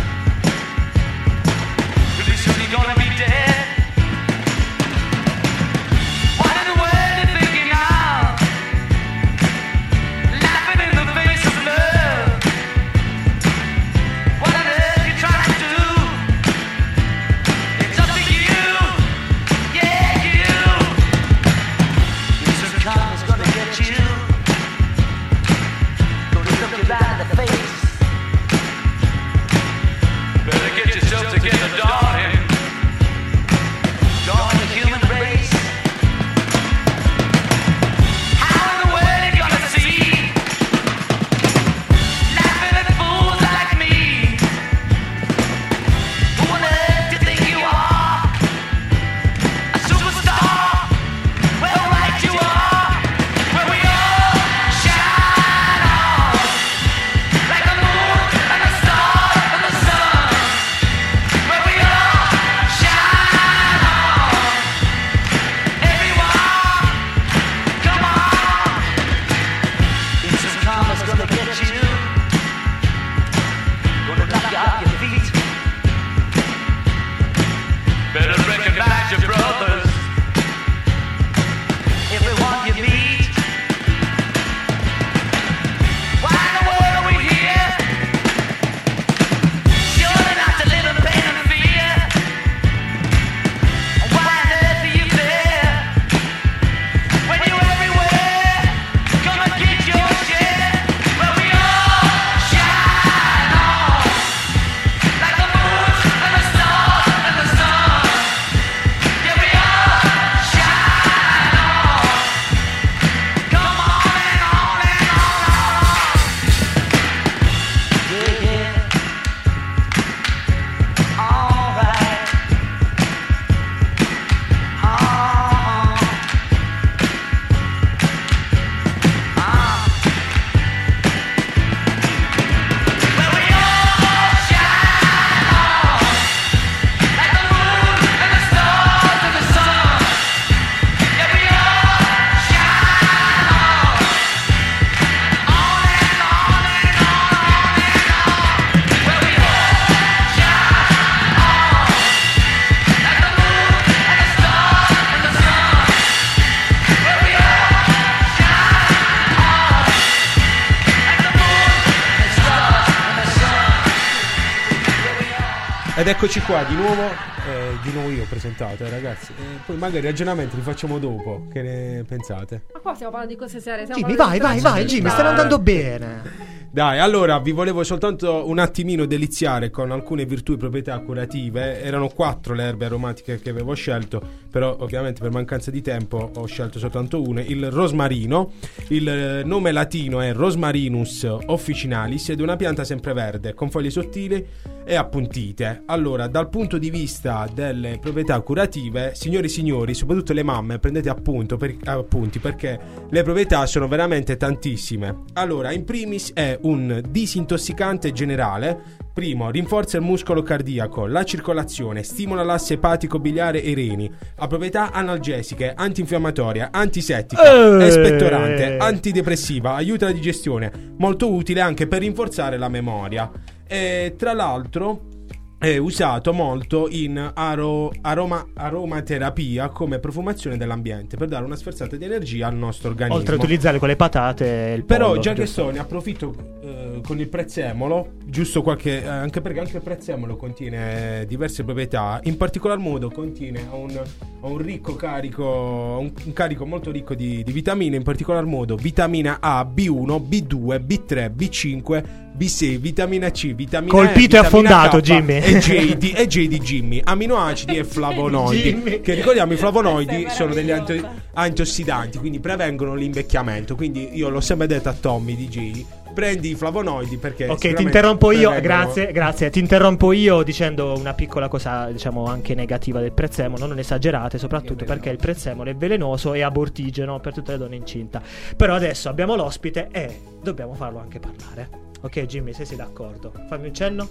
Ed eccoci qua di nuovo, eh, di nuovo io ho presentato eh, ragazzi, Eh, poi magari i ragionamenti li facciamo dopo, che ne pensate? Ma qua stiamo parlando di cose serie. Jimmy, vai, vai, vai. Jimmy, stanno andando bene. Dai, allora vi volevo soltanto un attimino deliziare con alcune virtù e proprietà curative. Erano quattro le erbe aromatiche che avevo scelto, però ovviamente per mancanza di tempo ho scelto soltanto una. Il rosmarino, il eh, nome latino è Rosmarinus officinalis ed è una pianta sempreverde con foglie sottili e appuntite. Allora, dal punto di vista delle proprietà curative, signori e signori, soprattutto le mamme, prendete appunto per- appunti perché le proprietà sono veramente tantissime. Allora, in primis è un disintossicante generale. Primo, rinforza il muscolo cardiaco, la circolazione, stimola l'asse epatico biliare e reni. Ha proprietà analgesiche, antinfiammatoria, antisettica, Eh. espettorante, antidepressiva, aiuta la digestione, molto utile anche per rinforzare la memoria. E tra l'altro è usato molto in aro- aroma- aromaterapia come profumazione dell'ambiente per dare una sferzata di energia al nostro organismo. Oltre a utilizzare con le patate e il Però pollo, già che sto, ne approfitto eh, con il prezzemolo, giusto qualche, eh, anche perché anche il prezzemolo contiene diverse proprietà, in particolar modo contiene un, un ricco carico, un, un carico molto ricco di, di vitamine, in particolar modo vitamina A, B1, B2, B3, B5, B6, vitamina C, vitamina Colpito E, e vitamina affondato, K Jimmy. E J di, e J di Jimmy, aminoacidi e flavonoidi. Che ricordiamo i flavonoidi sono degli anti- antiossidanti, quindi prevengono l'invecchiamento. Quindi io l'ho sempre detto a Tommy DJ, prendi i flavonoidi perché Ok, ti interrompo io. prevengono- Grazie, grazie. Ti interrompo io dicendo una piccola cosa, diciamo, anche negativa del prezzemolo. Non esagerate, soprattutto perché il prezzemolo è velenoso e abortigeno per tutte le donne incinta. Però adesso abbiamo l'ospite e dobbiamo farlo anche parlare. Ok, Jimmy, se sei d'accordo, fammi un cenno.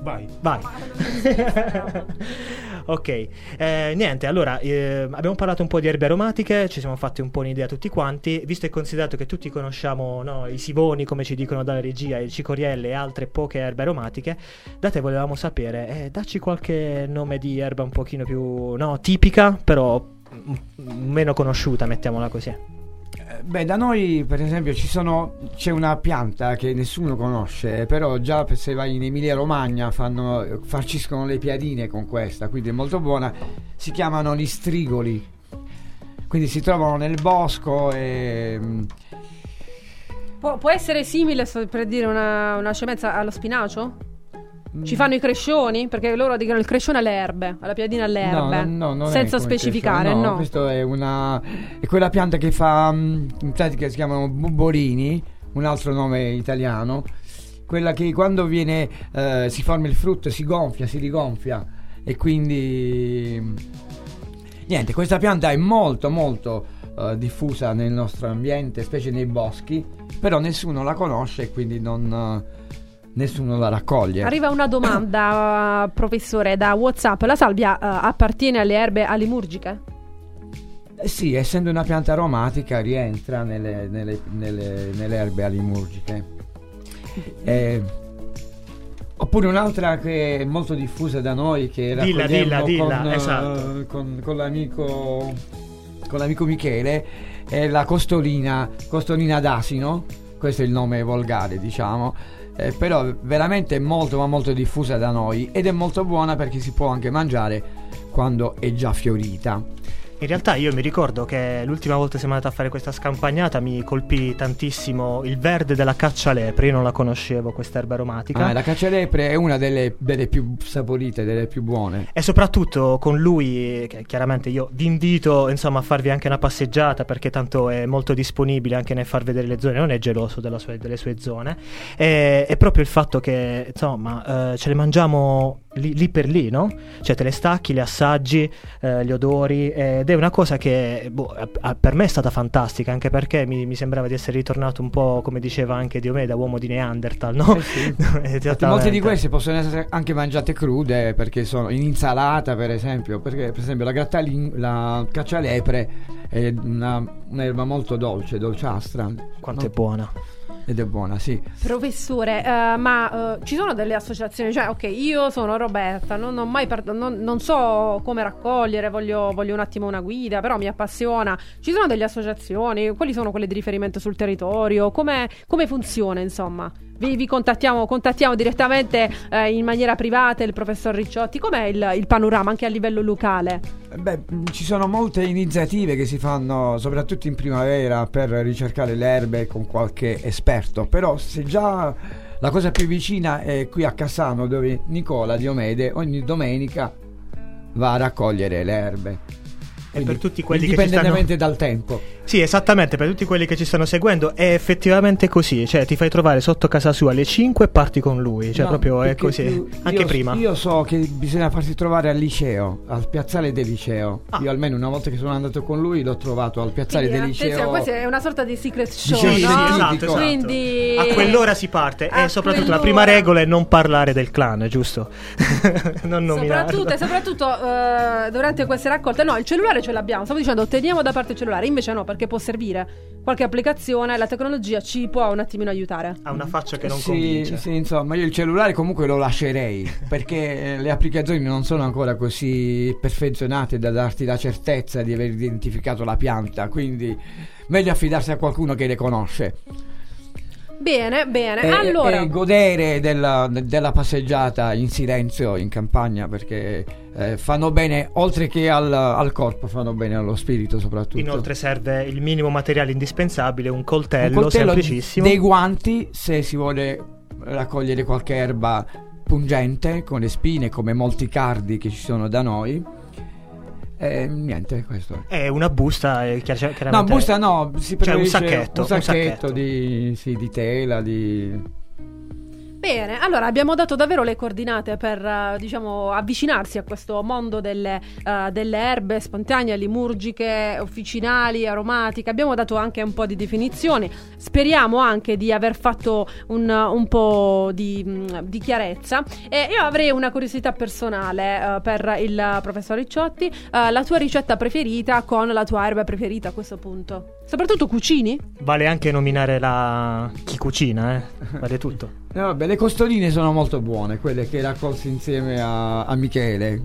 Vai. Vai. ok, eh, niente, allora eh, abbiamo parlato un po' di erbe aromatiche, ci siamo fatti un po' un'idea tutti quanti, visto e considerato che tutti conosciamo no, i sivoni, come ci dicono dalla regia, il cicorielle e altre poche erbe aromatiche, da te volevamo sapere, eh, dacci qualche nome di erba un pochino più no, tipica, però mm, meno conosciuta, mettiamola così. Eh, Beh, da noi per esempio sono, c'è una pianta che nessuno conosce, però già se vai in Emilia Romagna fanno, farciscono le piadine con questa, quindi è molto buona. Si chiamano gli strigoli, quindi si trovano nel bosco e... mm, Può, può essere simile, per dire una, una scemenza, allo spinacio? Ci fanno i crescioni? Perché loro dicono il crescione alle erbe, alla piadina alle erbe. No, no, no, senza specificare, questo, no. Questo è una. È quella pianta che fa. mm, In pratica si chiamano bubolini, un altro nome italiano. Quella che quando viene. eh, si forma il frutto, si gonfia, si rigonfia. E quindi. mm, Niente, questa pianta è molto, molto eh, diffusa nel nostro ambiente, specie nei boschi. Però nessuno la conosce e quindi non. eh, nessuno la raccoglie. Arriva una domanda, professore, da WhatsApp. La salvia eh, appartiene alle erbe alimurgiche? Eh sì, essendo una pianta aromatica rientra nelle, nelle- nelle- nelle erbe alimurgiche. Eh, oppure un'altra che è molto diffusa da noi che Dilla, dilla, dilla, con, eh, esatto. con- con l'amico, con l'amico Michele è la costolina, costolina d'asino, questo è il nome volgare diciamo, eh, però veramente è molto ma molto diffusa da noi ed è molto buona perché si può anche mangiare quando è già fiorita. In realtà io mi ricordo che l'ultima volta che siamo andati a fare questa scampagnata mi colpì tantissimo il verde della caccialepre, io non la conoscevo questa erba aromatica. Ah, la caccialepre è una delle, delle più saporite, delle più buone. E soprattutto con lui, che chiaramente io vi invito insomma a farvi anche una passeggiata perché tanto è molto disponibile anche nel far vedere le zone, non è geloso della sue- delle sue zone. E, è proprio il fatto che insomma eh, ce le mangiamo lì, lì per lì, no? Cioè te le stacchi, le assaggi, eh, gli odori ed è una cosa che boh, a- a- per me è stata fantastica anche perché mi, mi sembrava di essere ritornato un po' come diceva anche Diomede, uomo di Neanderthal, no? Eh sì. Molte di queste possono essere anche mangiate crude perché sono in insalata per esempio, perché per esempio la, grattalin- la caccialepre è una, un'erba molto dolce, dolciastra. Quanto no? è buona. Ed è buona, sì. Professore, eh, ma eh, ci sono delle associazioni? Cioè, ok, io sono Roberta, non, ho mai par- non, non so come raccogliere, voglio, voglio un attimo una guida, però mi appassiona. Ci sono delle associazioni? Quali sono quelle di riferimento sul territorio? Come, come funziona, insomma? Vi, vi contattiamo, contattiamo direttamente eh, in maniera privata il professor Ricciotti. Com'è il, il panorama anche a livello locale? Beh, mh, ci sono molte iniziative che si fanno soprattutto in primavera per ricercare le erbe con qualche esperto, però se già la cosa più vicina è qui a Cassano dove Nicola Diomede ogni domenica va a raccogliere le erbe. E per Quindi, tutti quelli che ci indipendentemente stanno... dal tempo. Sì, esattamente, per tutti quelli che ci stanno seguendo è effettivamente così, cioè ti fai trovare sotto casa sua alle 5 e parti con lui, cioè No, proprio è così, io- anche io- prima. Io so che bisogna farsi trovare al liceo, al piazzale del liceo. Ah. Io almeno una volta che sono andato con lui l'ho trovato al piazzale Quindi, del liceo. questo è una sorta di secret show, Sì, Sì, no? sì, esatto, Tipico. esatto. Quindi- A quell'ora si parte A e soprattutto la quell'ora. prima regola è non parlare del clan, giusto? non nominarlo. Soprattutto, e soprattutto eh, durante queste raccolte, no, il cellulare ce l'abbiamo. Stavo dicendo, teniamo da parte il cellulare. Invece, no, perché può servire. Qualche applicazione, la tecnologia ci può un attimino aiutare. Ha una faccia che non sì, convince. sì, insomma, io il cellulare comunque lo lascerei perché eh, le applicazioni non sono ancora così perfezionate da darti la certezza di aver identificato la pianta, quindi meglio affidarsi a qualcuno che le conosce. Bene, bene. E, allora, e godere della, della passeggiata in silenzio in campagna perché eh, fanno bene, oltre che al, al corpo, fanno bene allo spirito soprattutto. Inoltre serve il minimo materiale indispensabile, un coltello, un coltello, semplicissimo. dei guanti se si vuole raccogliere qualche erba pungente con le spine come molti cardi che ci sono da noi e niente questo è. Una busta, eh, chiar- no chiaramente. busta no si Cioè, un sacchetto, un un sacchetto, sacchetto. Di, sì, di tela di bene. Allora, abbiamo dato davvero le coordinate per, eh, diciamo, avvicinarsi a questo mondo delle, eh, delle erbe spontanee, limurgiche, officinali, aromatiche. Abbiamo dato anche un po' di definizioni. Speriamo anche di aver fatto un, un po' di, mh, di chiarezza. E io avrei una curiosità personale eh, per il professor Ricciotti. Eh, la tua ricetta preferita con la tua erba preferita a questo punto? Soprattutto cucini? Vale anche nominare la... chi cucina, eh? Vale tutto. Eh, vabbè, le costoline sono molto buone quelle che raccolsi insieme a, a Michele.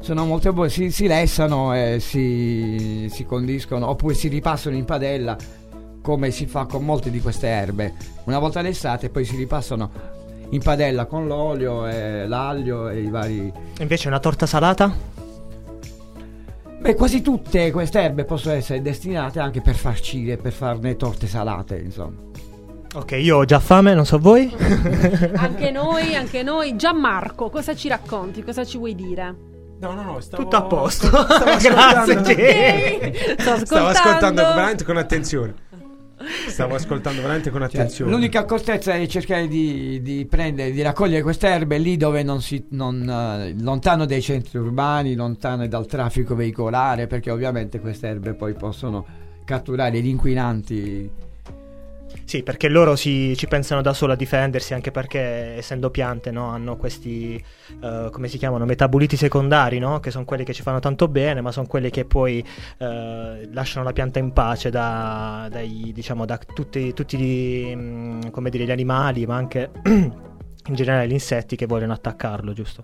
Sono molto buone si, si lessano e si, si condiscono oppure si ripassano in padella come si fa con molte di queste erbe. Una volta lessate poi si ripassano in padella con l'olio e l'aglio e i vari Invece una torta salata? beh quasi tutte queste erbe possono essere destinate anche per farcire per farne torte salate insomma Ok, io ho già fame, non so voi. Anche noi, anche noi. Gianmarco, cosa ci racconti? Cosa ci vuoi dire? No, no, no, stavo, Tutto a posto. stavo ascoltando- Grazie. Sto ascoltando. Stavo ascoltando veramente con attenzione. Stavo ascoltando veramente con Cioè, attenzione. l'unica accortezza è cercare di, di prendere, di raccogliere queste erbe lì dove non si, non, eh, lontano dai centri urbani, lontano dal traffico veicolare, perché ovviamente queste erbe poi possono catturare gli inquinanti. Sì, perché loro si- ci pensano da solo a difendersi, anche perché essendo piante no, hanno questi, eh, come si chiamano, metaboliti secondari, no? che sono quelli che ci fanno tanto bene, ma sono quelli che poi eh, lasciano la pianta in pace da, dai, diciamo, da tutti, tutti gli, mm, come dire, gli animali, ma anche in generale gli insetti che vogliono attaccarlo, giusto?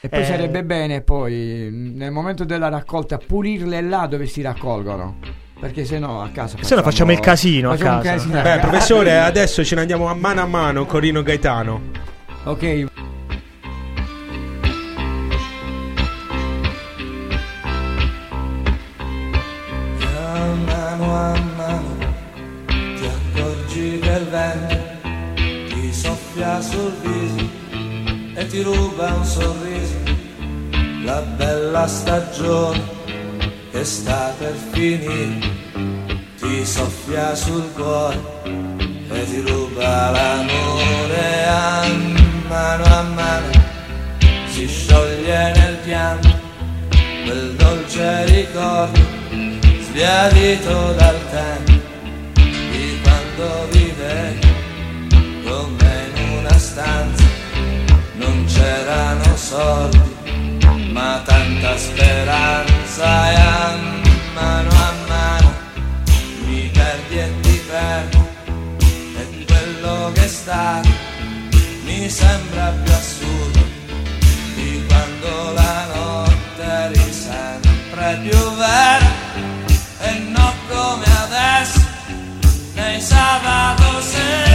E poi Eh. sarebbe bene poi nel momento della raccolta pulirle là dove si raccolgono. Perché se no a casa Se no facciamo il casino a facciamo un casa. casino a Beh, professore, adesso ce ne andiamo a mano a mano con Rino Gaetano. Ok, A mano a mano ti accorgi che il vento ti soffia sul viso e ti ruba un sorriso, la bella stagione che sta per finire, ti soffia sul cuore e ti ruba l'amore a mano a mano, si scioglie nel pianto quel dolce ricordo sbiadito dal tempo di quando vivevi con me in una stanza. Non c'erano soldi ma tanta speranza e a mano a mano mi perdi e ti perdo e quello che è stato mi sembra più assurdo di quando la notte eri sempre più vera e non come adesso nei sabato sera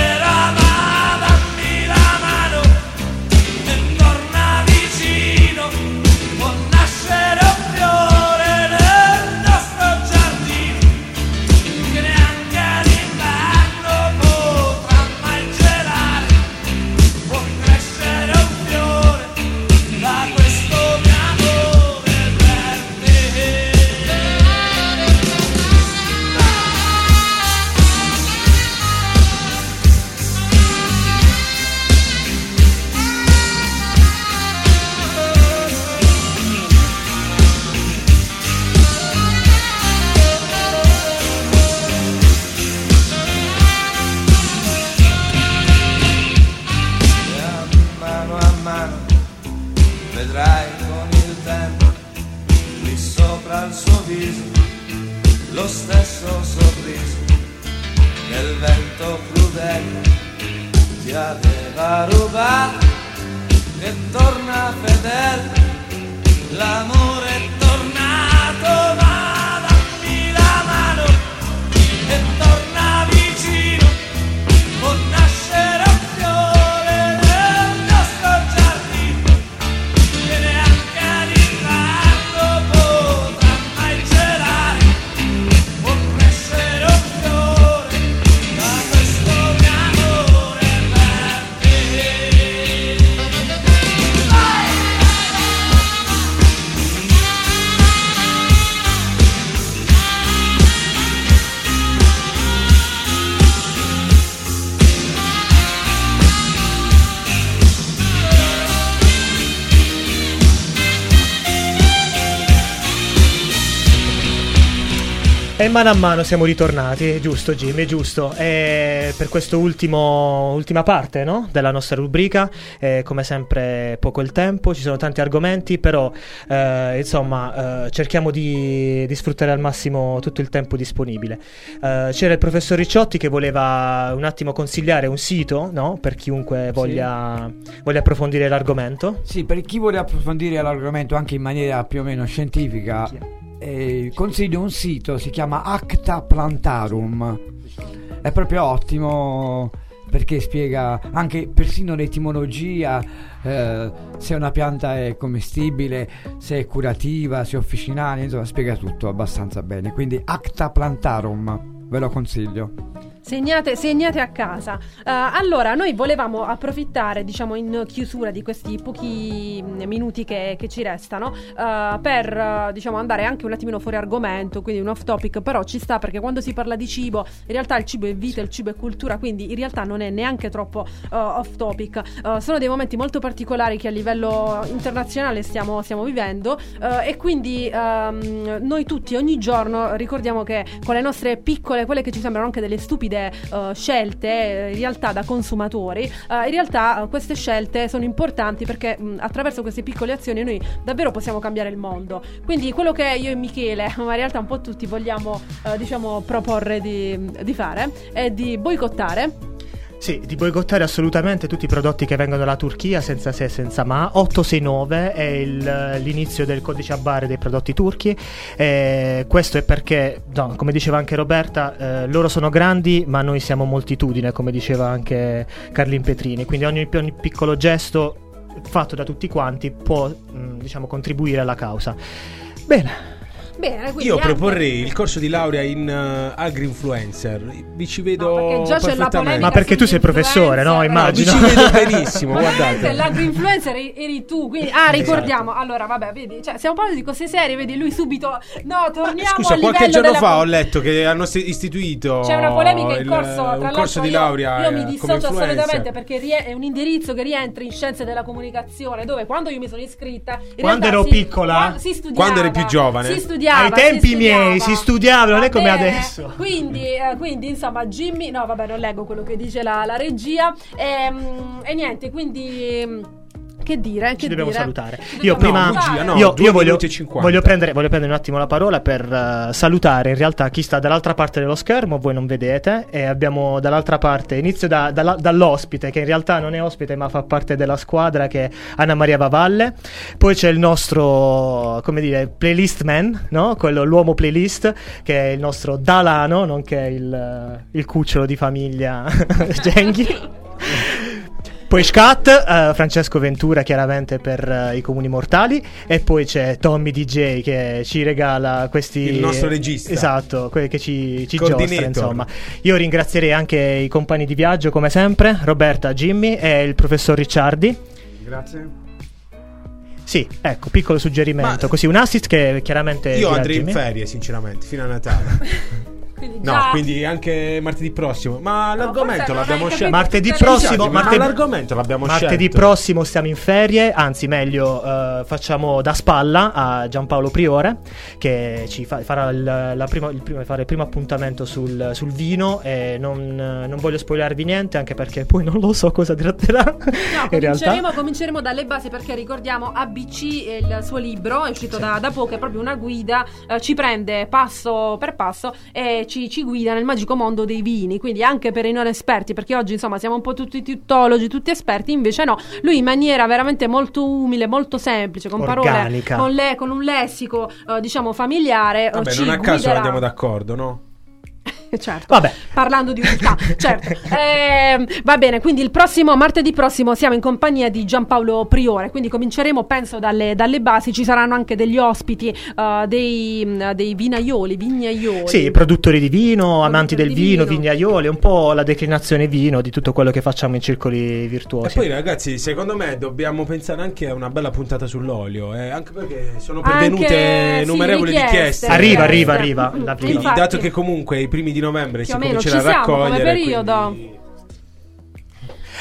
al suo viso lo stesso sorriso che il vento crudele ti aveva rubato e torna fedele, l'amore è tornato, va. E mano a mano siamo ritornati, giusto Jimmy, giusto. E per questa ultima parte no? della nostra rubrica, eh, come sempre poco il tempo, ci sono tanti argomenti, però eh, insomma eh, cerchiamo di, di sfruttare al massimo tutto il tempo disponibile. Eh, c'era il professor Ricciotti che voleva un attimo consigliare un sito no? per chiunque voglia, voglia approfondire l'argomento. Sì, per chi vuole approfondire l'argomento anche in maniera più o meno scientifica, eh, consiglio un sito, si chiama Acta Plantarum. È proprio ottimo perché spiega anche persino l'etimologia, eh, se una pianta è commestibile, se è curativa, se è officinale, insomma spiega tutto abbastanza bene. Quindi Acta Plantarum, ve lo consiglio. Segnate, segnate a casa. Eh, allora, noi volevamo approfittare, diciamo, in chiusura di questi pochi mm, minuti che, che ci restano, eh, per, eh, diciamo, andare anche un attimino fuori argomento, quindi un off topic, però ci sta perché quando si parla di cibo, in realtà il cibo è vita, il cibo è cultura, quindi in realtà non è neanche troppo off topic. Sono dei momenti molto particolari che a livello internazionale stiamo, stiamo vivendo e quindi ehm, noi tutti ogni giorno ricordiamo che con le nostre piccole, quelle che ci sembrano anche delle stupide eh, scelte, eh, in realtà da consumatori, eh, in realtà queste scelte sono importanti perché mh, attraverso queste piccole azioni noi davvero possiamo cambiare il mondo. Quindi quello che io e Michele, ma in realtà un po' tutti vogliamo diciamo proporre di, di fare è di boicottare Sì, di boicottare assolutamente tutti i prodotti che vengono dalla Turchia senza se e senza ma. 869 è il- l'inizio del codice a barre dei prodotti turchi. E questo è perché, no, come diceva anche Roberta, eh, loro sono grandi ma noi siamo moltitudine, come diceva anche Carlin Petrini. Quindi ogni, ogni piccolo gesto fatto da tutti quanti può mh, diciamo, contribuire alla causa. Bene. Bene, quindi Io anche- proporrei il corso di laurea in eh, agri-influencer. Vi ci vedo No, perché già c'è la polemica Ma perché tu sei professore, no? sull'influencer. Vi Immagino. ci vedo benissimo, guardate. l'agro-influencer eri, eri tu, quindi, ah, ricordiamo. Allora, vabbè, vedi, cioè, stiamo parlando di cose serie, vedi, lui subito, no, torniamo Scusa, al qualche giorno della fa po- ho letto che hanno istituito C'è una polemica in il- corso, tra un l'altro corso di io- laurea Io, mi eh, come dissocio influencer. assolutamente perché rie- è un indirizzo che rientra in scienze della comunicazione, dove quando io mi sono iscritta, Quando ero si- piccola? qua- si studiava, Quando eri più giovane? Si studiava, Ai tempi si miei si studiava, non è come adesso. Quindi, eh, quindi, insomma, Jimmy, no, vabbè, non leggo quello che dice la, la regia. Ehm, E, niente, quindi. Che dire? Ci che dobbiamo dire? salutare. Ci Io prima, salutare. bugia, no. io, io voglio, voglio prendere, voglio prendere un attimo la parola per eh, salutare in realtà chi sta dall'altra parte dello schermo, voi non vedete, e abbiamo dall'altra parte, inizio da- dalla- dall'ospite, che in realtà non è ospite ma fa parte della squadra, che è Anna Maria Vavalle, poi c'è il nostro, come dire, playlist man, no? Quello, l'uomo playlist, che è il nostro Dalano, nonché il, il cucciolo di famiglia Genghi. Poi Scat, eh, Francesco Ventura chiaramente per eh, i comuni mortali e poi c'è Tommy DJ che ci regala questi... Il nostro regista. Esatto, que- che ci, ci giostra insomma. Io ringrazierei anche i compagni di viaggio come sempre, Roberta, Jimmy e il professor Ricciardi. Grazie. Sì, ecco, piccolo suggerimento, Ma- così un assist che chiaramente... Io andrei in ferie, sinceramente, fino a Natale. Quindi No, già- quindi anche martedì prossimo. Ma l'argomento non l'abbiamo scelto. Martedì prossimo, martedì- l'argomento l'abbiamo Martedì scelto. prossimo stiamo in ferie, anzi meglio eh, facciamo da spalla a Giampaolo Priore che ci fa- farà il, la prima- il primo, fare il primo appuntamento sul, sul vino e non, non voglio spoilervi niente anche perché poi non lo so cosa tratterà No, cominceremo, cominceremo dalle basi perché ricordiamo ABC, il suo libro, è uscito da, da poco, è proprio una guida, eh, ci prende passo per passo e che ci, ci guida nel magico mondo dei vini, quindi anche per i non esperti, perché oggi insomma siamo un po' tutti tuttologi, tutti esperti, invece no, lui in maniera veramente molto umile, molto semplice, con Organica. parole, con, le- con un lessico eh, diciamo familiare, eh, Vabbè, ci non a caso guiderà. andiamo d'accordo, no? certo. Vabbè. Parlando di umiltà, certo. Ehm, va bene, quindi il prossimo martedì prossimo siamo in compagnia di Giampaolo Priore, quindi cominceremo penso dalle, dalle basi, ci saranno anche degli ospiti, eh, dei, dei vinaioli, vignaioli. Sì, produttori di vino, amanti del vino, vino. vignaioli, un po' la declinazione vino di tutto quello che facciamo in circoli E virtuosi. poi ragazzi, secondo me dobbiamo pensare anche a una bella puntata sull'olio, eh, anche perché sono Anche, pervenute sì, richieste. richieste. Arriva, Eh, arriva, arriva, Mm, Quindi, dato che comunque i primi di novembre Più si o meno ci siamo come raccogliere, periodo. quindi-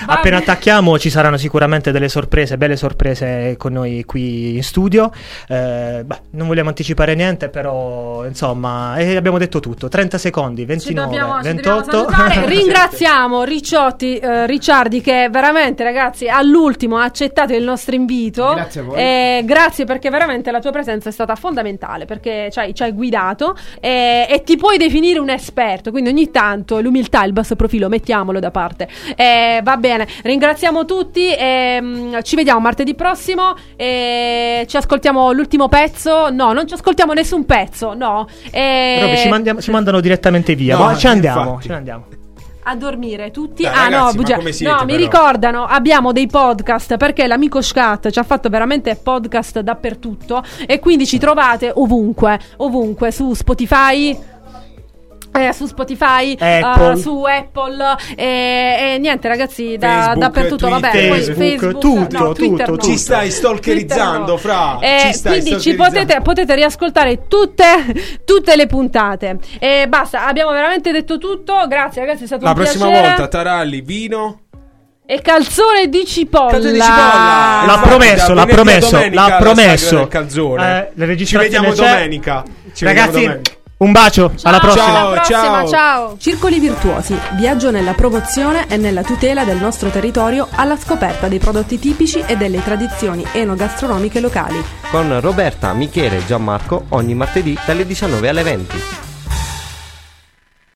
Appena bene. attacchiamo ci saranno sicuramente delle sorprese, belle sorprese con noi qui in studio. Eh, beh, non vogliamo anticipare niente, però insomma, eh, abbiamo detto tutto. 30 secondi, Ci 29, dobbiamo, ci dobbiamo 28. salutare. Ringraziamo Ricciotti, eh, Ricciardi che veramente ragazzi all'ultimo ha accettato il nostro invito. Grazie a voi. Eh, grazie perché veramente la tua presenza è stata fondamentale perché ci hai, ci hai guidato eh, e ti puoi definire un esperto. Quindi ogni tanto l'umiltà, il basso profilo, mettiamolo da parte. Eh, va bene, ringraziamo tutti. e, mm, ci vediamo martedì prossimo. E ci ascoltiamo l'ultimo pezzo. No, non ci ascoltiamo nessun pezzo. No. E- Roby, ci, mandiamo- ci mandano direttamente via. No, ma ce ne andiamo, ce ne andiamo. a dormire tutti. Dai, ah, ragazzi, no, bugia- siete, no, mi però? ricordano. Abbiamo dei podcast perché l'amico Scat ci ha fatto veramente podcast dappertutto. E quindi ci trovate ovunque, ovunque su Spotify. Eh, su Spotify, Apple. eh, su Apple e, e niente ragazzi da, Facebook, dappertutto vabbè Twitter, poi Facebook, Facebook tutto, no, Twitter tutto, no. Ci stai stalkerizzando, Twitter no. fra. Eh, Ci stai quindi ci potete, potete riascoltare tutte, tutte le puntate e basta abbiamo veramente detto tutto grazie ragazzi è stato La un prossima piacere volta, Taralli, vino. e calzone di cipolla. Calzone di cipolla. L'ha Infatti, promesso, l'ha promesso, l'ha la promesso. sagra del calzone. Eh, la Ci vediamo c'è. domenica. Ci vediamo Ragazzi, domenica. Un bacio, alla prossima. Ciao, Alla prossima, ciao. ciao. Circoli virtuosi, viaggio nella promozione e nella tutela del nostro territorio alla scoperta dei prodotti tipici e delle tradizioni enogastronomiche locali. Con Roberta, Michele e Gianmarco ogni martedì dalle 19 alle 20.